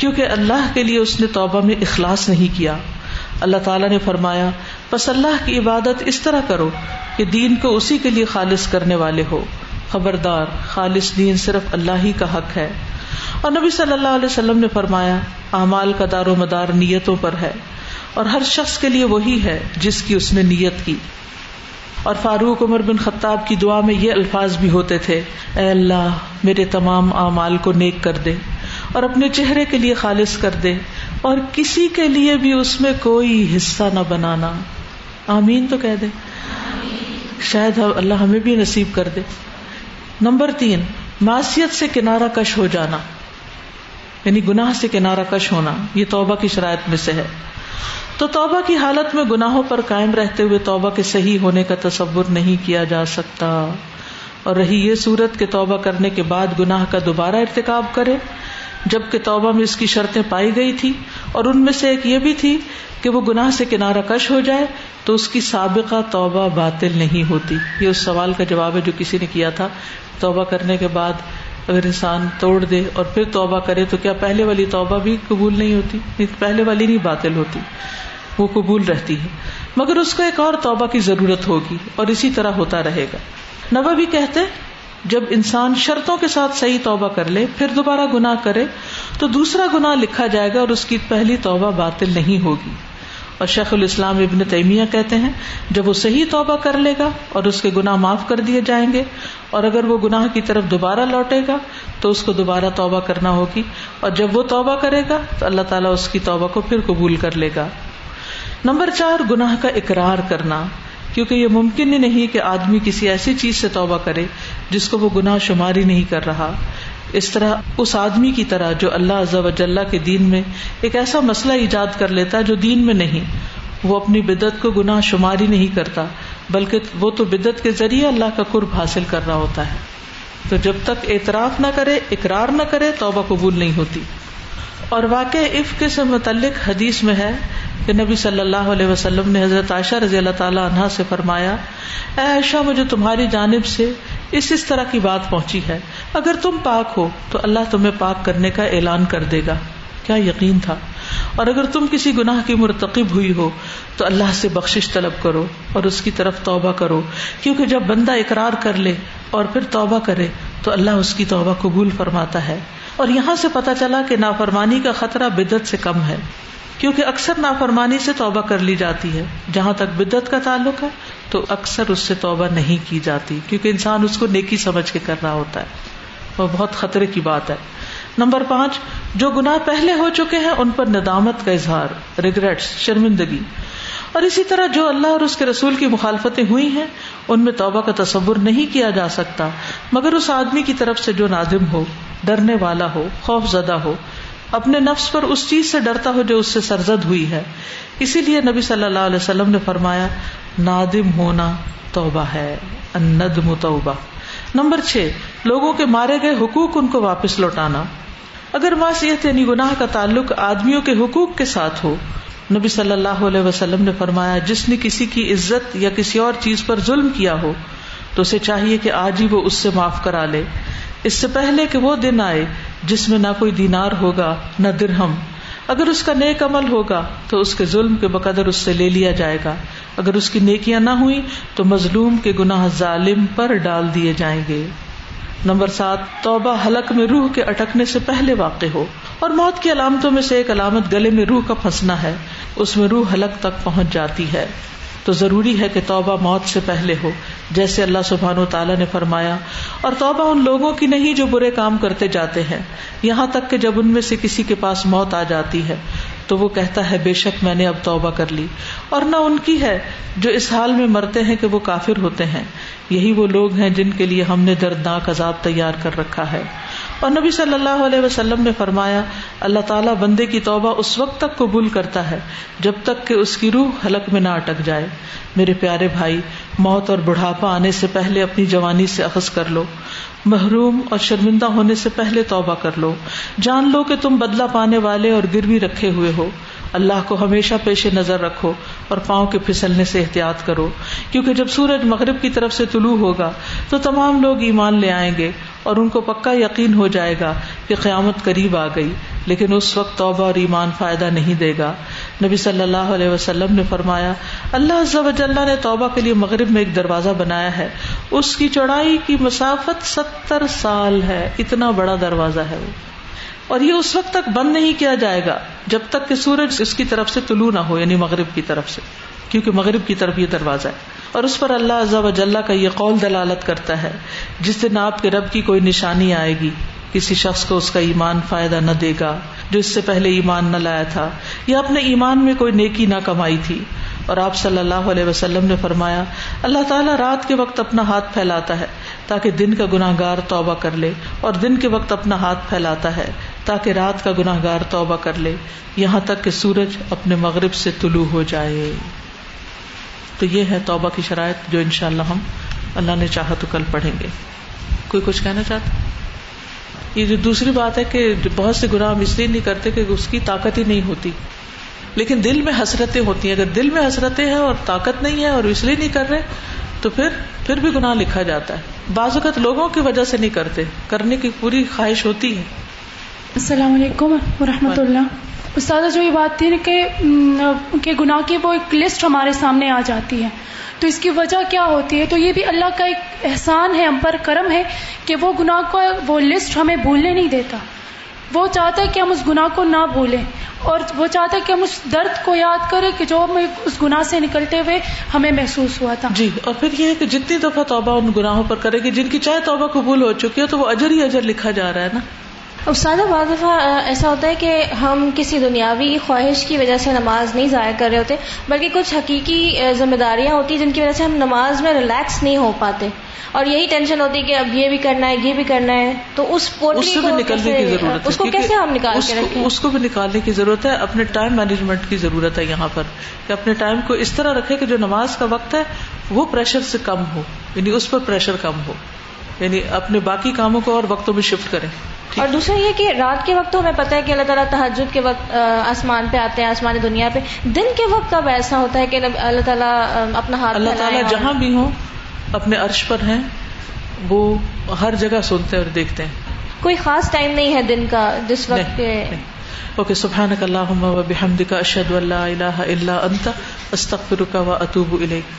کیونکہ اللہ کے لیے اس نے توبہ میں اخلاص نہیں کیا اللہ تعالیٰ نے فرمایا بس اللہ کی عبادت اس طرح کرو کہ دین کو اسی کے لیے خالص کرنے والے ہو خبردار خالص دین صرف اللہ ہی کا حق ہے اور نبی صلی اللہ علیہ وسلم نے فرمایا اعمال کا دار و مدار نیتوں پر ہے اور ہر شخص کے لیے وہی ہے جس کی اس نے نیت کی اور فاروق عمر بن خطاب کی دعا میں یہ الفاظ بھی ہوتے تھے اے اللہ میرے تمام اعمال کو نیک کر دے اور اپنے چہرے کے لیے خالص کر دے اور کسی کے لیے بھی اس میں کوئی حصہ نہ بنانا آمین تو کہہ دے شاید اللہ ہمیں بھی نصیب کر دے نمبر تین سے کنارہ کش ہو جانا یعنی گناہ سے کنارہ کش ہونا یہ توبہ کی شرائط میں سے ہے تو توبہ کی حالت میں گناہوں پر قائم رہتے ہوئے توبہ کے صحیح ہونے کا تصور نہیں کیا جا سکتا اور رہی یہ صورت کہ توبہ کرنے کے بعد گناہ کا دوبارہ ارتکاب کرے جب توبہ میں اس کی شرطیں پائی گئی تھی اور ان میں سے ایک یہ بھی تھی کہ وہ گناہ سے کنارہ کش ہو جائے تو اس کی سابقہ توبہ باطل نہیں ہوتی یہ اس سوال کا جواب ہے جو کسی نے کیا تھا توبہ کرنے کے بعد اگر انسان توڑ دے اور پھر توبہ کرے تو کیا پہلے والی توبہ بھی قبول نہیں ہوتی پہلے والی نہیں باطل ہوتی وہ قبول رہتی ہے مگر اس کو ایک اور توبہ کی ضرورت ہوگی اور اسی طرح ہوتا رہے گا نبا بھی کہتے جب انسان شرطوں کے ساتھ صحیح توبہ کر لے پھر دوبارہ گنا کرے تو دوسرا گنا لکھا جائے گا اور اس کی پہلی توبہ باطل نہیں ہوگی اور شیخ الاسلام ابن تیمیہ کہتے ہیں جب وہ صحیح توبہ کر لے گا اور اس کے گناہ معاف کر دیے جائیں گے اور اگر وہ گناہ کی طرف دوبارہ لوٹے گا تو اس کو دوبارہ توبہ کرنا ہوگی اور جب وہ توبہ کرے گا تو اللہ تعالیٰ اس کی توبہ کو پھر قبول کر لے گا نمبر چار گناہ کا اقرار کرنا کیونکہ یہ ممکن ہی نہیں کہ آدمی کسی ایسی چیز سے توبہ کرے جس کو وہ گناہ شماری نہیں کر رہا اس طرح اس آدمی کی طرح جو اللہ عز و جل کے دین میں ایک ایسا مسئلہ ایجاد کر لیتا ہے جو دین میں نہیں وہ اپنی بدت کو گناہ شماری نہیں کرتا بلکہ وہ تو بدت کے ذریعے اللہ کا قرب حاصل کر رہا ہوتا ہے تو جب تک اعتراف نہ کرے اقرار نہ کرے توبہ قبول نہیں ہوتی اور واقع عفق سے متعلق حدیث میں ہے کہ نبی صلی اللہ علیہ وسلم نے حضرت عائشہ رضی اللہ تعالی عنہ سے فرمایا اے عائشہ مجھے تمہاری جانب سے اس اس طرح کی بات پہنچی ہے اگر تم پاک ہو تو اللہ تمہیں پاک کرنے کا اعلان کر دے گا کیا یقین تھا اور اگر تم کسی گناہ کی مرتکب ہوئی ہو تو اللہ سے بخشش طلب کرو اور اس کی طرف توبہ کرو کیونکہ جب بندہ اقرار کر لے اور پھر توبہ کرے تو اللہ اس کی توبہ قبول فرماتا ہے اور یہاں سے پتہ چلا کہ نافرمانی کا خطرہ بدعت سے کم ہے کیونکہ اکثر نافرمانی سے توبہ کر لی جاتی ہے جہاں تک بدت کا تعلق ہے تو اکثر اس سے توبہ نہیں کی جاتی کیونکہ انسان اس کو نیکی سمجھ کے کر رہا ہوتا ہے وہ بہت خطرے کی بات ہے نمبر پانچ جو گناہ پہلے ہو چکے ہیں ان پر ندامت کا اظہار ریگریٹس شرمندگی اور اسی طرح جو اللہ اور اس کے رسول کی مخالفتیں ہوئی ہیں ان میں توبہ کا تصور نہیں کیا جا سکتا مگر اس آدمی کی طرف سے جو نازم ہو ڈرنے والا ہو خوف زدہ ہو اپنے نفس پر اس چیز سے ڈرتا ہو جو اس سے سرزد ہوئی ہے اسی لیے نبی صلی اللہ علیہ وسلم نے فرمایا نادم ہونا توبہ توبہ ہے نمبر چھ لوگوں کے مارے گئے حقوق ان کو واپس لوٹانا اگر یعنی گناہ کا تعلق آدمیوں کے حقوق کے ساتھ ہو نبی صلی اللہ علیہ وسلم نے فرمایا جس نے کسی کی عزت یا کسی اور چیز پر ظلم کیا ہو تو اسے چاہیے کہ آج ہی وہ اس سے معاف کرا لے اس سے پہلے کہ وہ دن آئے جس میں نہ کوئی دینار ہوگا نہ درہم اگر اس کا نیک عمل ہوگا تو اس کے ظلم کے بقدر اس سے لے لیا جائے گا اگر اس کی نیکیاں نہ ہوئی تو مظلوم کے گناہ ظالم پر ڈال دیے جائیں گے نمبر سات توبہ حلق میں روح کے اٹکنے سے پہلے واقع ہو اور موت کی علامتوں میں سے ایک علامت گلے میں روح کا پھنسنا ہے اس میں روح حلق تک پہنچ جاتی ہے تو ضروری ہے کہ توبہ موت سے پہلے ہو جیسے اللہ سبحان و تعالیٰ نے فرمایا اور توبہ ان لوگوں کی نہیں جو برے کام کرتے جاتے ہیں یہاں تک کہ جب ان میں سے کسی کے پاس موت آ جاتی ہے تو وہ کہتا ہے بے شک میں نے اب توبہ کر لی اور نہ ان کی ہے جو اس حال میں مرتے ہیں کہ وہ کافر ہوتے ہیں یہی وہ لوگ ہیں جن کے لیے ہم نے دردناک عذاب تیار کر رکھا ہے اور نبی صلی اللہ علیہ وسلم نے فرمایا اللہ تعالیٰ بندے کی توبہ اس وقت تک قبول کرتا ہے جب تک کہ اس کی روح حلق میں نہ اٹک جائے میرے پیارے بھائی موت اور بڑھاپا آنے سے پہلے اپنی جوانی سے اخذ کر لو محروم اور شرمندہ ہونے سے پہلے توبہ کر لو جان لو کہ تم بدلہ پانے والے اور گروی رکھے ہوئے ہو اللہ کو ہمیشہ پیش نظر رکھو اور پاؤں کے پھسلنے سے احتیاط کرو کیونکہ جب سورج مغرب کی طرف سے طلوع ہوگا تو تمام لوگ ایمان لے آئیں گے اور ان کو پکا یقین ہو جائے گا کہ قیامت قریب آ گئی لیکن اس وقت توبہ اور ایمان فائدہ نہیں دے گا نبی صلی اللہ علیہ وسلم نے فرمایا اللہ عز و جل نے توبہ کے لیے مغرب میں ایک دروازہ بنایا ہے اس کی چوڑائی کی مسافت ستر سال ہے اتنا بڑا دروازہ ہے وہ اور یہ اس وقت تک بند نہیں کیا جائے گا جب تک کہ سورج اس کی طرف سے طلوع نہ ہو یعنی مغرب کی طرف سے کیونکہ مغرب کی طرف یہ دروازہ ہے اور اس پر اللہ وجاللہ کا یہ قول دلالت کرتا ہے جس دن آپ کے رب کی کوئی نشانی آئے گی کسی شخص کو اس کا ایمان فائدہ نہ دے گا جو اس سے پہلے ایمان نہ لایا تھا یا اپنے ایمان میں کوئی نیکی نہ کمائی تھی اور آپ صلی اللہ علیہ وسلم نے فرمایا اللہ تعالیٰ رات کے وقت اپنا ہاتھ پھیلاتا ہے تاکہ دن کا گناہ گار توبہ کر لے اور دن کے وقت اپنا ہاتھ پھیلاتا ہے تاکہ رات کا گناہ گار توبہ کر لے یہاں تک کہ سورج اپنے مغرب سے طلوع ہو جائے تو یہ ہے توبہ کی شرائط جو ان شاء اللہ ہم اللہ نے چاہا تو کل پڑھیں گے کوئی کچھ کہنا چاہتا یہ جو دوسری بات ہے کہ بہت سے گناہ ہم اس لیے نہیں کرتے کہ اس کی طاقت ہی نہیں ہوتی لیکن دل میں حسرتیں ہوتی ہیں اگر دل میں حسرتیں ہیں اور طاقت نہیں ہے اور اس لیے نہیں کر رہے تو پھر پھر بھی گناہ لکھا جاتا ہے بعض اوقات لوگوں کی وجہ سے نہیں کرتے کرنے کی پوری خواہش ہوتی ہے
السلام علیکم و رحمۃ اللہ استاد جو یہ بات تھی نا کہ گناہ کی وہ ایک لسٹ ہمارے سامنے آ جاتی ہے تو اس کی وجہ کیا ہوتی ہے تو یہ بھی اللہ کا ایک احسان ہے ہم پر کرم ہے کہ وہ گناہ کو وہ لسٹ ہمیں بھولنے نہیں دیتا وہ چاہتا ہے کہ ہم اس گناہ کو نہ بھولیں اور وہ چاہتا ہے کہ ہم اس درد کو یاد کریں کہ جو ہمیں اس گنا سے نکلتے ہوئے ہمیں محسوس ہوا تھا
جی اور پھر یہ ہے کہ جتنی دفعہ توبہ ان گناہوں پر کرے گی جن کی چاہے توبہ قبول ہو چکی ہے تو وہ اجر ہی اجر لکھا جا رہا ہے نا
بعض دفعہ ایسا ہوتا ہے کہ ہم کسی دنیاوی خواہش کی وجہ سے نماز نہیں ضائع کر رہے ہوتے بلکہ کچھ حقیقی ذمہ داریاں ہوتی ہیں جن کی وجہ سے ہم نماز میں ریلیکس نہیں ہو پاتے اور یہی ٹینشن ہوتی ہے کہ اب یہ بھی کرنا ہے یہ بھی کرنا ہے تو اس
نکالنے کی ضرورت
اس کو کیسے ہم نکال کے
اس کو بھی نکالنے کی ضرورت ہے اپنے ٹائم مینجمنٹ کی ضرورت ہے یہاں پر کہ اپنے ٹائم کو اس طرح رکھے کہ جو نماز کا وقت ہے وہ پریشر سے کم ہو یعنی اس پر پریشر کم ہو یعنی اپنے باقی کاموں کو اور وقتوں میں شفٹ کریں
اور دوسرا یہ کہ رات کے وقت ہمیں پتہ ہے کہ اللہ تعالیٰ تحجد کے وقت آسمان پہ آتے ہیں آسمان دنیا پہ دن کے وقت اب ایسا ہوتا ہے کہ اللہ تعالیٰ اپنا ہاتھ
اللہ تعالیٰ جہاں بھی ہوں اپنے عرش پر ہیں وہ ہر جگہ سنتے اور دیکھتے ہیں
کوئی خاص ٹائم نہیں ہے دن کا جس وقت
اوکے سبحان کا اللہ بحمد کا اشد اللہ اللہ اللہ انت رکا و اطوب الیک